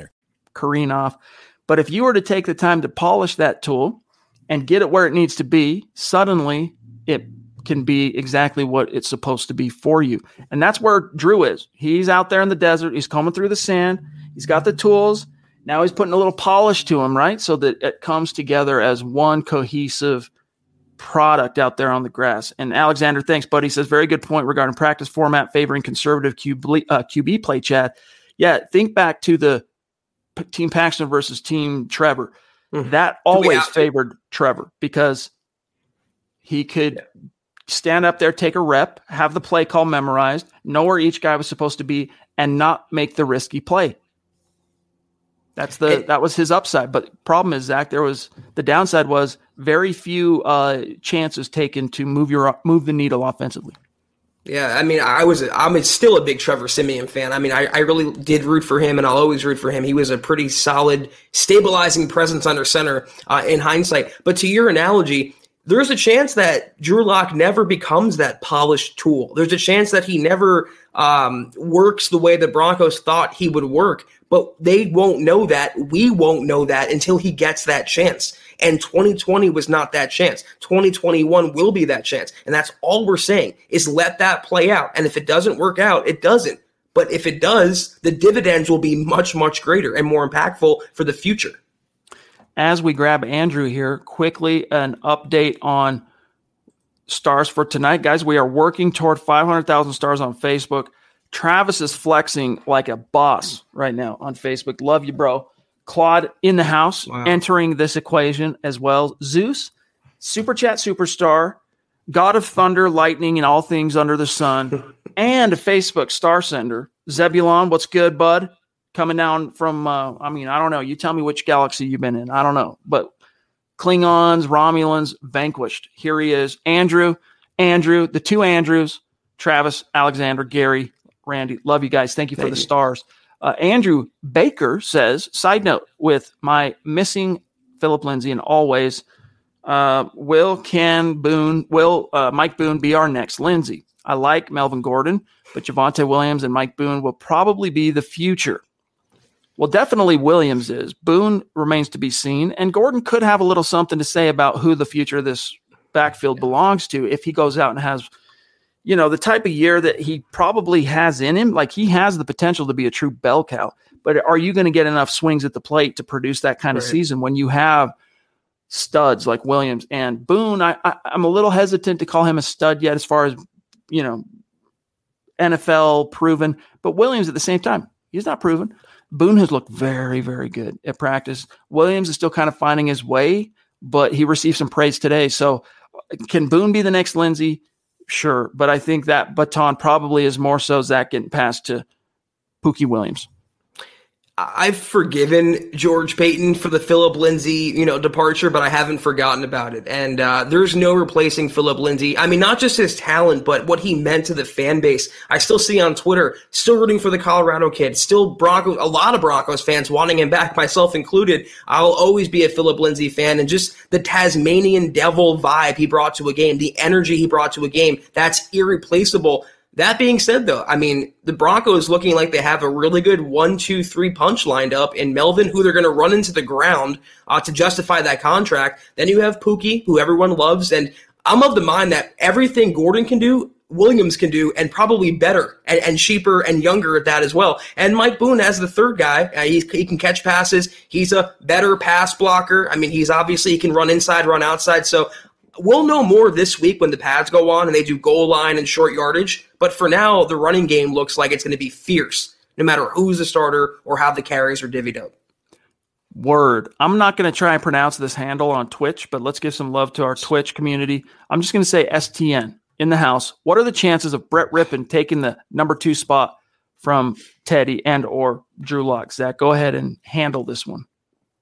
careen off. But if you were to take the time to polish that tool and get it where it needs to be, suddenly it can be exactly what it's supposed to be for you. And that's where Drew is. He's out there in the desert, he's combing through the sand, he's got the tools. Now he's putting a little polish to him, right? So that it comes together as one cohesive product out there on the grass. And Alexander, thanks, buddy. Says very good point regarding practice format favoring conservative QB, uh, QB play. Chad, yeah, think back to the Team Paxton versus Team Trevor. Mm-hmm. That always favored Trevor because he could yeah. stand up there, take a rep, have the play call memorized, know where each guy was supposed to be, and not make the risky play. That's the that was his upside. But problem is, Zach, there was the downside was very few uh, chances taken to move your move the needle offensively. Yeah, I mean, I was I'm still a big Trevor Siemian fan. I mean, I, I really did root for him, and I'll always root for him. He was a pretty solid, stabilizing presence under center uh, in hindsight. But to your analogy, there's a chance that Drew Lock never becomes that polished tool. There's a chance that he never um, works the way the Broncos thought he would work. But they won't know that. We won't know that until he gets that chance. And 2020 was not that chance. 2021 will be that chance. And that's all we're saying is let that play out. And if it doesn't work out, it doesn't. But if it does, the dividends will be much, much greater and more impactful for the future. As we grab Andrew here, quickly an update on stars for tonight. Guys, we are working toward 500,000 stars on Facebook. Travis is flexing like a boss right now on Facebook. Love you, bro. Claude in the house, wow. entering this equation as well. Zeus, Super Chat Superstar, God of Thunder, Lightning, and all things under the sun, [laughs] and a Facebook Star Sender. Zebulon, what's good, bud? Coming down from, uh, I mean, I don't know. You tell me which galaxy you've been in. I don't know. But Klingons, Romulans, vanquished. Here he is. Andrew, Andrew, the two Andrews, Travis, Alexander, Gary, Randy. Love you guys. Thank you for Thank the you. stars. Uh, Andrew Baker says, side note, with my missing Phillip Lindsay and always, uh, will Ken Boone, will uh, Mike Boone be our next Lindsay? I like Melvin Gordon, but Javonte Williams and Mike Boone will probably be the future. Well, definitely Williams is. Boone remains to be seen, and Gordon could have a little something to say about who the future of this backfield belongs to if he goes out and has – you know, the type of year that he probably has in him, like he has the potential to be a true bell cow. But are you going to get enough swings at the plate to produce that kind right. of season when you have studs like Williams and Boone? I, I, I'm a little hesitant to call him a stud yet, as far as you know, NFL proven. But Williams at the same time, he's not proven. Boone has looked very, very good at practice. Williams is still kind of finding his way, but he received some praise today. So, can Boone be the next Lindsay? Sure, but I think that baton probably is more so Zach getting passed to Pookie Williams. I've forgiven George Paton for the Phillip Lindsay, you know, departure, but I haven't forgotten about it. And uh, there's no replacing Phillip Lindsay. I mean, not just his talent, but what he meant to the fan base. I still see on Twitter, still rooting for the Colorado kid, still Broncos, a lot of Broncos fans wanting him back, myself included. I'll always be a Phillip Lindsay fan, and just the Tasmanian devil vibe he brought to a game, the energy he brought to a game, that's irreplaceable. That being said, though, I mean, the Broncos looking like they have a really good one, two, three punch lined up in Melvin, who they're going to run into the ground uh, to justify that contract. Then you have Pookie, who everyone loves. And I'm of the mind that everything Gordon can do, Williams can do, and probably better and, and cheaper and younger at that as well. And Mike Boone as the third guy, uh, he, he can catch passes. He's a better pass blocker. I mean, he's obviously he can run inside, run outside. So We'll know more this week when the pads go on and they do goal line and short yardage. But for now, the running game looks like it's going to be fierce, no matter who's the starter or how the carries are divvied up. Word. I'm not going to try and pronounce this handle on Twitch, but let's give some love to our Twitch community. I'm just going to say STN in the house. What are the chances of Brett Rypien taking the number two spot from Teddy and or Drew Lock? Zach, go ahead and handle this one.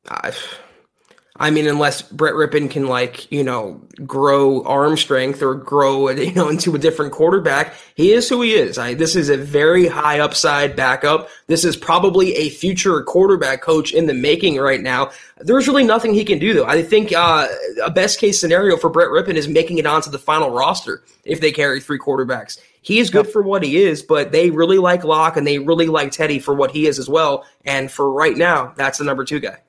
I, I mean, unless Brett Rypien can like, you know, grow arm strength or grow, [laughs] you know, into a different quarterback, he is who he is. I, this is a very high upside backup. This is probably a future quarterback coach in the making right now. There's really nothing he can do though. I think uh, a best case scenario for Brett Rypien is making it onto the final roster if they carry three quarterbacks. He is good for what he is, but they really like Lock and they really like Teddy for what he is as well. And for right now, that's the number two guy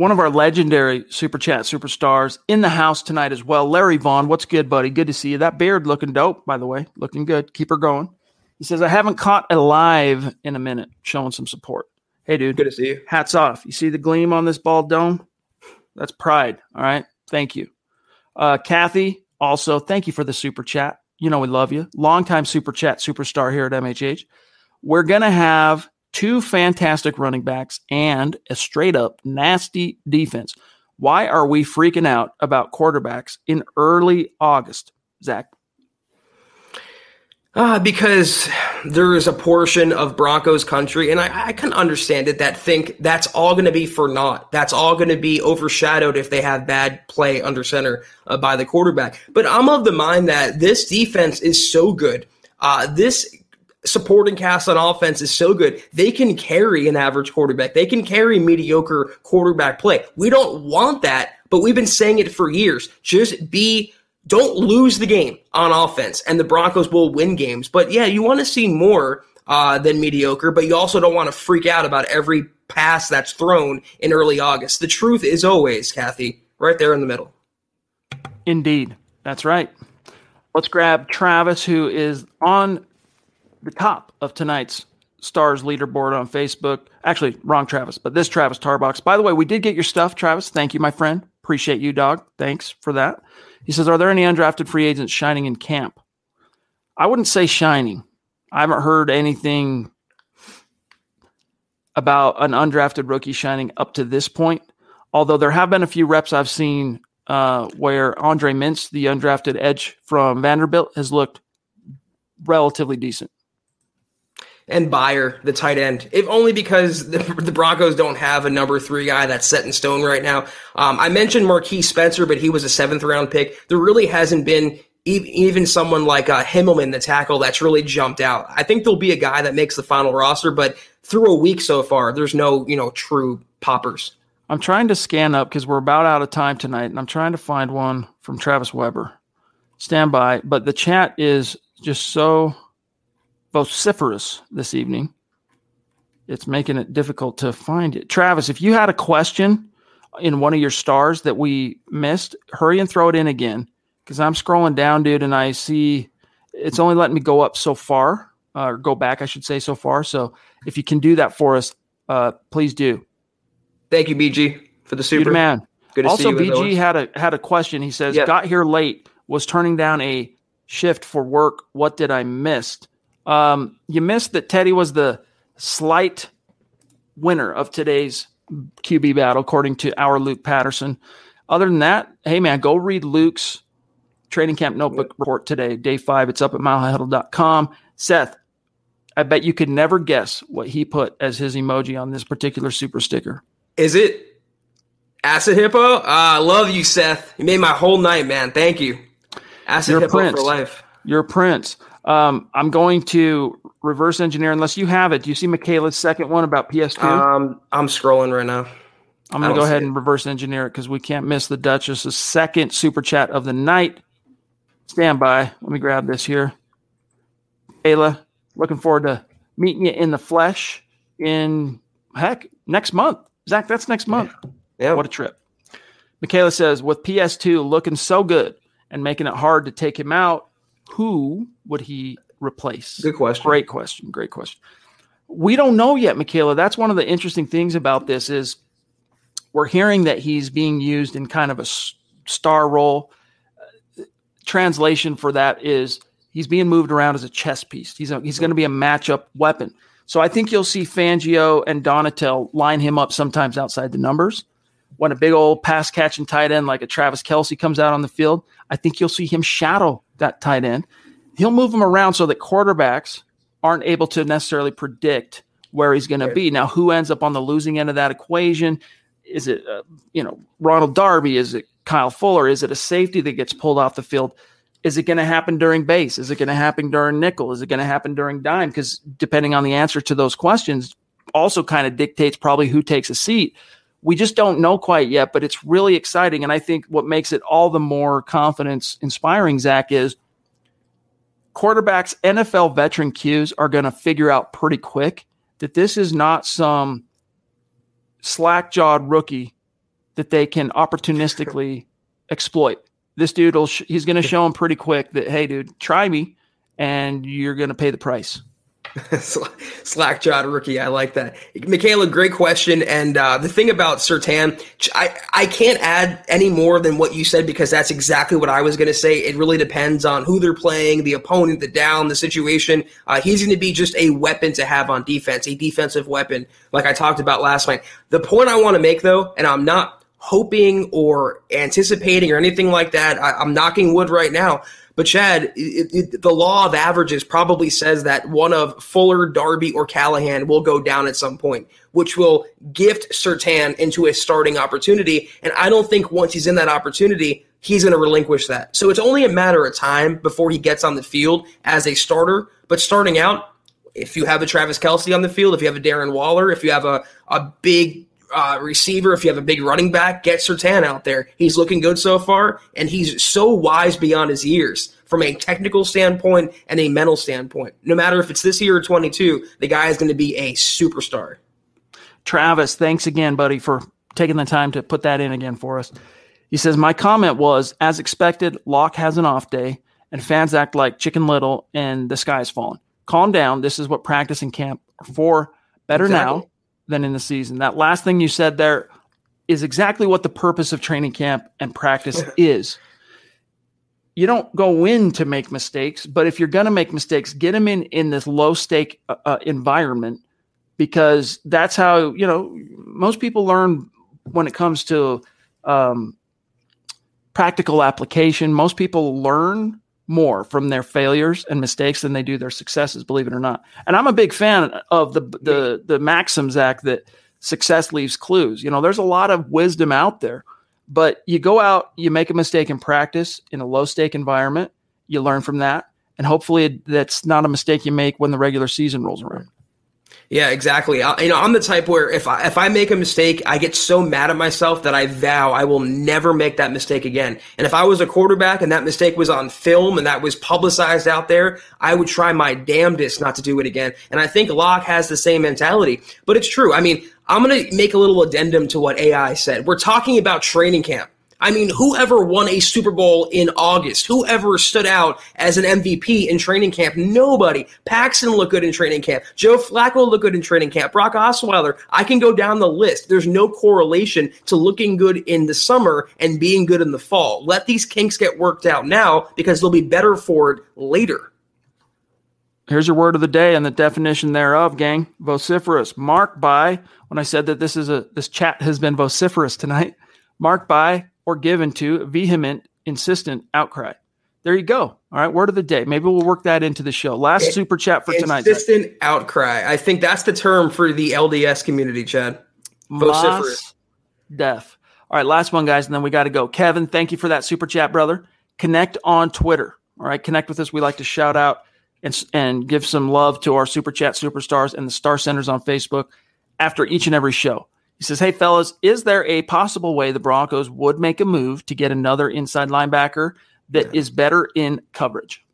one of our legendary super chat superstars in the house tonight as well. Larry Vaughn, what's good, buddy? Good to see you. That beard looking dope, by the way. Looking good. Keep her going. He says, I haven't caught a live in a minute, showing some support. Hey, dude. Good to see you. Hats off. You see the gleam on this bald dome? That's pride. All right. Thank you. Uh, Kathy, also, thank you for the super chat. You know, we love you. Longtime super chat superstar here at MHH. We're going to have two fantastic running backs, and a straight up nasty defense. Why are we freaking out about quarterbacks in early August, Zach? Uh, because there is a portion of Broncos country, and I, I can understand it, that think that's all going to be for naught. That's all going to be overshadowed if they have bad play under center uh, by the quarterback. But I'm of the mind that this defense is so good. Uh, this supporting cast on offense is so good. They can carry an average quarterback. They can carry mediocre quarterback play. We don't want that, but we've been saying it for years. Just be don't lose the game on offense, and the Broncos will win games. But yeah, you want to see more uh, than mediocre, but you also don't want to freak out about every pass that's thrown in early August. The truth is always, Kathy, right there in the middle. Indeed. That's right. Let's grab Travis, who is on the top of tonight's Stars leaderboard on Facebook. Actually, wrong Travis, but this Travis Tarbox. By the way, we did get your stuff, Travis. Thank you, my friend. Appreciate you, dog. Thanks for that. He says, Are there any undrafted free agents shining in camp? I wouldn't say shining. I haven't heard anything about an undrafted rookie shining up to this point. Although there have been a few reps I've seen uh, where Andre Mintze, the undrafted edge from Vanderbilt, has looked relatively decent. And Beyer, the tight end, if only because the, the, Broncos don't have a number three guy that's set in stone right now. Um, I mentioned Marquiss Spencer, but he was a seventh round pick. There really hasn't been even someone like uh, Himmelman, the tackle, that's really jumped out. I think there'll be a guy that makes the final roster, but through a week so far, there's no you know true poppers. I'm trying to scan up because we're about out of time tonight, and I'm trying to find one from Travis Weber. Stand by, but the chat is just so vociferous this evening. It's making it difficult to find it. Travis, if you had a question in one of your stars that we missed, hurry and throw it in again because I'm scrolling down, dude, and I see it's only letting me go up so far, uh, or go back, I should say, so far. So if you can do that for us, uh, please do. Thank you, BG, for the super. Good man. Good also, BG had a had a question. He says, "Got here late. Was turning down a shift for work. What did I miss?" Um, you missed that Teddy was the slight winner of today's QB battle, according to our Luke Patterson. Other than that, hey man, go read Luke's training camp notebook report today, day five. It's up at milehighhuddle.com. Seth, I bet you could never guess what he put as his emoji on this particular super sticker. Is it Acid Hippo? Uh, I love you, Seth. You made my whole night, man. Thank you. Acid Hippo prince. for life. You're a prince. Um, I'm going to reverse engineer unless you have it. Do you see Michaela's second one about PS2? Um, I'm scrolling right now. I'm going to go ahead and reverse engineer it because we can't miss the Duchess's second super chat of the night. Stand by. Let me grab this here. Ayla, looking forward to meeting you in the flesh in heck next month. Zach, that's next month. Yeah. yeah. What a trip. Michaela says, with PS2 looking so good and making it hard to take him out, who would he replace? Good question. Great question. Great question. We don't know yet, Michaela. That's one of the interesting things about this is we're hearing that he's being used in kind of a star role. Translation for that is he's being moved around as a chess piece. He's a, he's going to be a matchup weapon. So I think you'll see Fangio and Donatell line him up sometimes outside the numbers. When a big old pass catching tight end like a Travis Kelce comes out on the field, I think you'll see him shadow that tight end. He'll move him around so that quarterbacks aren't able to necessarily predict where he's going to be. Now, who ends up on the losing end of that equation? Is it, uh, you know, Ronald Darby? Is it Kyle Fuller? Is it a safety that gets pulled off the field? Is it going to happen during base? Is it going to happen during nickel? Is it going to happen during dime? Because depending on the answer to those questions, also kind of dictates probably who takes a seat. We just don't know quite yet, but it's really exciting. And I think what makes it all the more confidence inspiring, Zach, is quarterbacks, NFL veteran Qs are going to figure out pretty quick that this is not some slack jawed rookie that they can opportunistically [laughs] exploit. This dude will, sh- he's going to show him pretty quick that, hey, dude, try me and you're going to pay the price. [laughs] Slack jawed rookie. I like that. Michaela, great question. And uh, the thing about Surtain, I, I can't add any more than what you said because that's exactly what I was going to say. It really depends on who they're playing, the opponent, the down, the situation. Uh, he's going to be just a weapon to have on defense, a defensive weapon, like I talked about last night. The point I want to make, though, and I'm not hoping or anticipating or anything like that, I, I'm knocking wood right now But Chad, it, it, the law of averages probably says that one of Fuller, Darby, or Callahan will go down at some point, which will gift Surtain into a starting opportunity. And I don't think once he's in that opportunity, he's going to relinquish that. So it's only a matter of time before he gets on the field as a starter. But starting out, if you have a Travis Kelce on the field, if you have a Darren Waller, if you have a, a big uh, receiver, if you have a big running back, get Surtain out there. He's looking good so far, and he's so wise beyond his years from a technical standpoint and a mental standpoint. No matter if it's this year or 22, the guy is going to be a superstar. Travis, thanks again, buddy, for taking the time to put that in again for us. He says, My comment was, as expected, Lock has an off day, and fans act like Chicken Little, and the sky is falling. Calm down. This is what practice and camp are for. Better exactly. now than in the season. That last thing you said there is exactly what the purpose of training camp and practice [laughs] is. You don't go in to make mistakes, but if you're going to make mistakes, get them in in this low stake uh, uh, environment because that's how you know most people learn when it comes to um, practical application. Most people learn more from their failures and mistakes than they do their successes, believe it or not. And I'm a big fan of the the the maxim, Zach, that success leaves clues. You know, there's a lot of wisdom out there, but you go out, you make a mistake in practice in a low stake environment, you learn from that, and hopefully that's not a mistake you make when the regular season rolls around. Yeah, exactly. I, you know, I'm the type where if I, if I make a mistake, I get so mad at myself that I vow I will never make that mistake again. And if I was a quarterback and that mistake was on film and that was publicized out there, I would try my damnedest not to do it again. And I think Lock has the same mentality. But it's true. I mean, I'm going to make a little addendum to what AI said. We're talking about training camp. I mean, whoever won a Super Bowl in August? Whoever stood out as an MVP in training camp? Nobody. Paxton looked good in training camp. Joe Flacco looked good in training camp. Brock Osweiler. I can go down the list. There's no correlation to looking good in the summer and being good in the fall. Let these kinks get worked out now because they'll be better for it later. Here's your word of the day and the definition thereof, gang. Vociferous. Marked by, when I said that this is a this chat has been vociferous tonight, marked by or given to vehement, insistent outcry. There you go. All right, word of the day. Maybe we'll work that into the show. Last super chat for tonight. Insistent outcry. I think that's the term for the LDS community, Chad. Vociferous. Death. All right, last one, guys, and then we got to go. Kevin, thank you for that super chat, brother. Connect on Twitter. All right, connect with us. We like to shout out and, and give some love to our super chat superstars and the star centers on Facebook after each and every show. He says, Hey, fellas, is there a possible way the Broncos would make a move to get another inside linebacker that is better in coverage?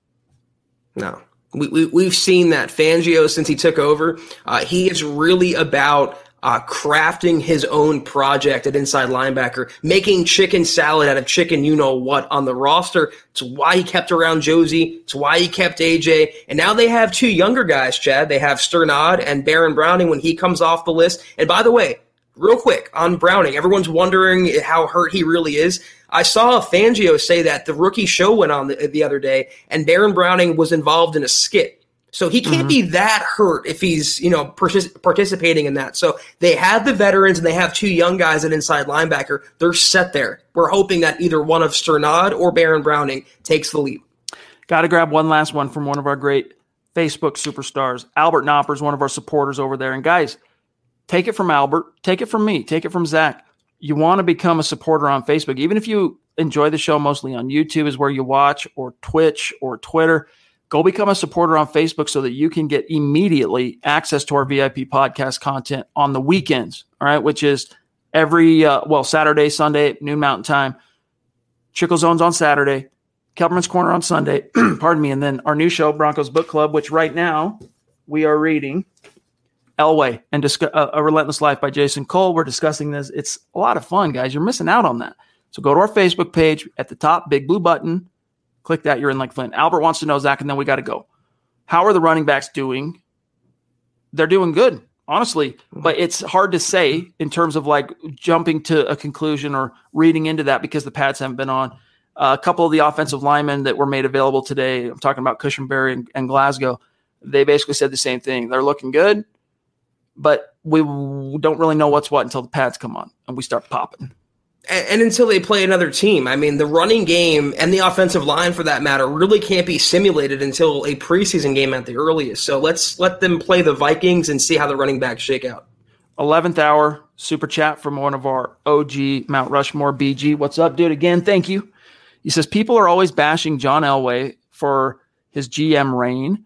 No. We, we, have seen that Fangio since he took over. Uh, he is really about uh, crafting his own project at inside linebacker, making chicken salad out of chicken, you know what, on the roster. It's why he kept around Josey. It's why he kept AJ. And now they have two younger guys, Chad. They have Strnad and Baron Browning when he comes off the list. And by the way, real quick on Browning. Everyone's wondering how hurt he really is. I saw Fangio say that the rookie show went on the, the other day, and Baron Browning was involved in a skit. So he can't mm-hmm. be that hurt if he's you know partic- participating in that. So they have the veterans and they have two young guys at inside linebacker. They're set there. We're hoping that either one of Strnad or Baron Browning takes the lead. Got to grab one last one from one of our great Facebook superstars. Albert Knopper's one of our supporters over there. And guys, Take it from Albert. Take it from me. Take it from Zach. You want to become a supporter on Facebook, even if you enjoy the show mostly on YouTube, is where you watch, or Twitch, or Twitter. Go become a supporter on Facebook so that you can get immediately access to our VIP podcast content on the weekends. All right, which is every uh, well Saturday, Sunday, noon Mountain Time. Trickle Zones on Saturday, Kelberman's Corner on Sunday. [clears throat] pardon me, and then our new show, Broncos Book Club, which right now we are reading Elway and discuss, uh, A Relentless Life by Jason Cole. We're discussing this. It's a lot of fun, guys. You're missing out on that. So go to our Facebook page at the top, big blue button. Click that. You're in like Flint. Albert wants to know, Zach, and then we got to go. How are the running backs doing? They're doing good, honestly, but it's hard to say in terms of like jumping to a conclusion or reading into that because the pads haven't been on. Uh, a couple of the offensive linemen that were made available today, I'm talking about Cushenberry and, and Glasgow, they basically said the same thing. They're looking good but we don't really know what's what until the pads come on and we start popping. and, and until they play another team. I mean, the running game and the offensive line, for that matter, really can't be simulated until a preseason game at the earliest. So let's let them play the Vikings and see how the running backs shake out. 11th hour super chat from one of our OG Mount Rushmore BG. What's up, dude? Again, thank you. He says people are always bashing John Elway for his GM reign.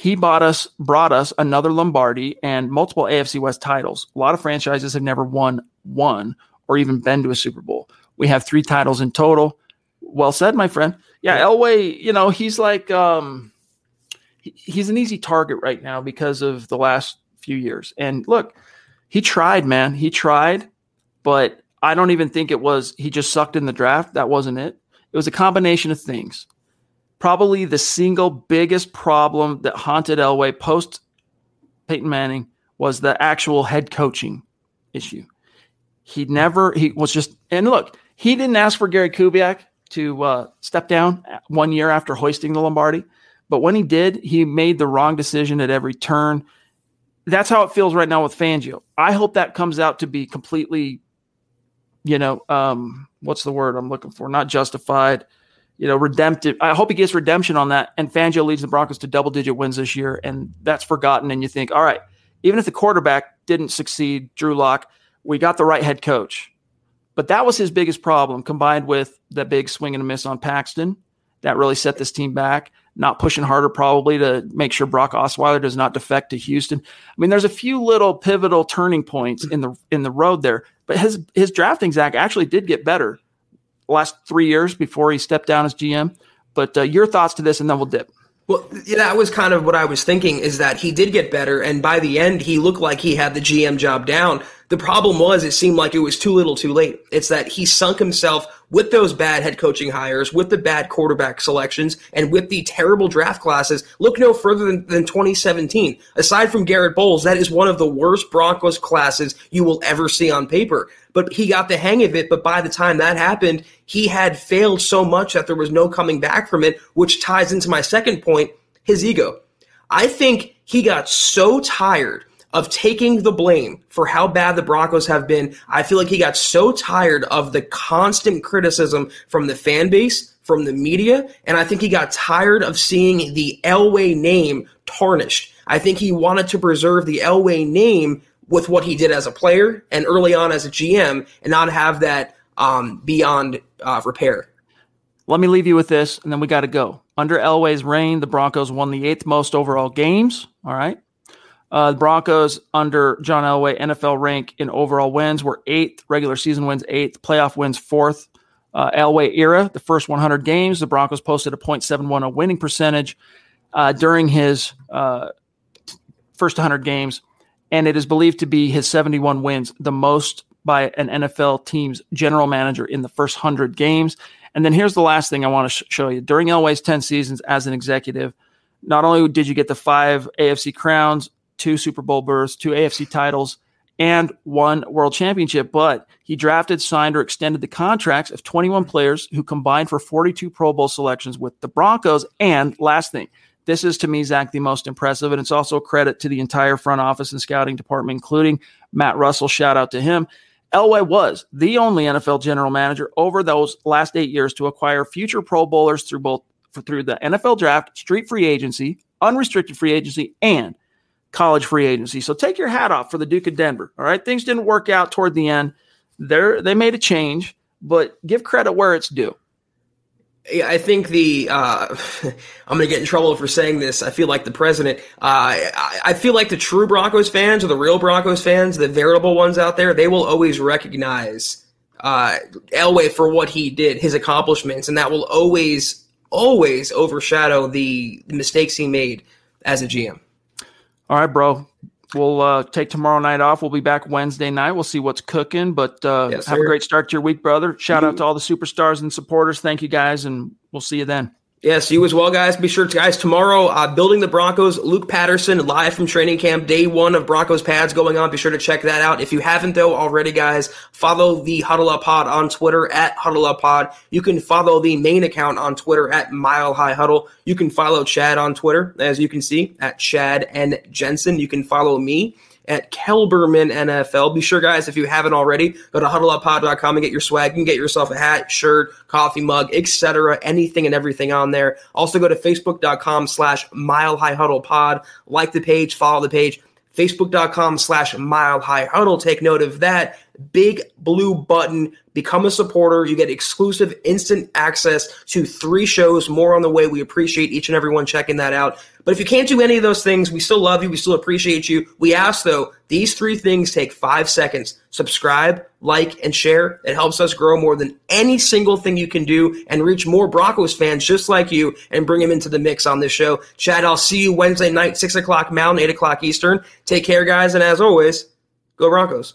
He bought us, brought us another Lombardi and multiple AFC West titles. A lot of franchises have never won one or even been to a Super Bowl. We have three titles in total. Well said, my friend. Yeah, Elway, you know, he's like um he, he's an easy target right now because of the last few years. And look, he tried, man. He tried, but I don't even think it was he just sucked in the draft. That wasn't it. It was a combination of things. Probably the single biggest problem that haunted Elway post Peyton Manning was the actual head coaching issue. He never, he was just, and look, he didn't ask for Gary Kubiak to uh, step down one year after hoisting the Lombardi. But when he did, he made the wrong decision at every turn. That's how it feels right now with Fangio. I hope that comes out to be completely, you know, um, what's the word I'm looking for? Not justified, you know, redemptive. I hope he gets redemption on that. And Fangio leads the Broncos to double digit wins this year. And that's forgotten. And you think, all right, even if the quarterback didn't succeed, Drew Lock, we got the right head coach. But that was his biggest problem, combined with the big swing and a miss on Paxton. That really set this team back. Not pushing harder, probably, to make sure Brock Osweiler does not defect to Houston. I mean, there's a few little pivotal turning points in the in the road there. But his his drafting, Zach, actually did get better last three years before he stepped down as GM. But uh, your thoughts to this, and then we'll dip. Well, that was kind of what I was thinking is that he did get better, and by the end, he looked like he had the GM job down. The problem was it seemed like it was too little too late. It's that he sunk himself with those bad head coaching hires, with the bad quarterback selections, and with the terrible draft classes. Look no further than, than 2017. Aside from Garett Bolles, that is one of the worst Broncos classes you will ever see on paper. But he got the hang of it. But by the time that happened, he had failed so much that there was no coming back from it, which ties into my second point his ego. I think he got so tired of taking the blame for how bad the Broncos have been. I feel like he got so tired of the constant criticism from the fan base, from the media, and I think he got tired of seeing the Elway name tarnished. I think he wanted to preserve the Elway name with what he did as a player and early on as a GM and not have that um, beyond uh, repair. Let me leave you with this, and then we got to go. Under Elway's reign, the Broncos won the eighth most overall games. All right. Uh, the Broncos under John Elway NFL rank in overall wins were eighth, regular season wins eighth, playoff wins fourth. Uh, Elway era, the first 100 games, the Broncos posted a .71 winning percentage uh, during his uh, first 100 games, and it is believed to be his 71 wins, the most by an NFL team's general manager in the first 100 games. And then here's the last thing I want to sh- show you. During Elway's 10 seasons as an executive, not only did you get the five AFC crowns, two Super Bowl berths, two AFC titles, and one world championship. But he drafted, signed, or extended the contracts of 21 players who combined for 42 Pro Bowl selections with the Broncos. And last thing, this is to me, Zach, the most impressive. And it's also a credit to the entire front office and scouting department, including Matt Russell. Shout out to him. Elway was the only NFL general manager over those last eight years to acquire future Pro Bowlers through both through the NFL draft, street free agency, unrestricted free agency, and college free agency. So take your hat off for the Duke of Denver. All right. Things didn't work out toward the end. They they made a change, but give credit where it's due. I think the uh, [laughs] I'm going to get in trouble for saying this. I feel like the president. Uh, I, I, feel like the true Broncos fans or the real Broncos fans, the veritable ones out there, they will always recognize uh, Elway for what he did, his accomplishments, and that will always, always overshadow the mistakes he made as a GM. All right, bro. We'll uh, take tomorrow night off. We'll be back Wednesday night. We'll see what's cooking. But uh, yes, have a great start to your week, brother. Shout out to all the superstars and supporters. Thank you, guys, and we'll see you then. Yes, you as well, guys. Be sure to, guys, tomorrow, uh, Building the Broncos, Luke Patterson, live from training camp, day one of Broncos pads going on. Be sure to check that out. If you haven't, though, already, guys, follow the Huddle Up Pod on Twitter at Huddle Up Pod. You can follow the main account on Twitter at Mile High Huddle. You can follow Chad on Twitter, as you can see, at Chad and Jensen. You can follow me at Kelberman NFL. Be sure, guys, if you haven't already, go to huddleuppod.com and get your swag. You can get yourself a hat, shirt, coffee mug, etc. Anything and everything on there. Also go to facebook.com slash mile high huddle pod. Like the page, follow the page facebook.com slash mile high huddle. Take note of that. Big blue button. Become a supporter. You get exclusive instant access to three shows. More on the way. We appreciate each and every one checking that out. But if you can't do any of those things, we still love you. We still appreciate you. We ask, though, these three things take five seconds subscribe, like, and share. It helps us grow more than any single thing you can do and reach more Broncos fans just like you and bring them into the mix on this show. Chad, I'll see you Wednesday night, 6 o'clock Mountain, 8 o'clock Eastern. Take care, guys. And as always, go Broncos.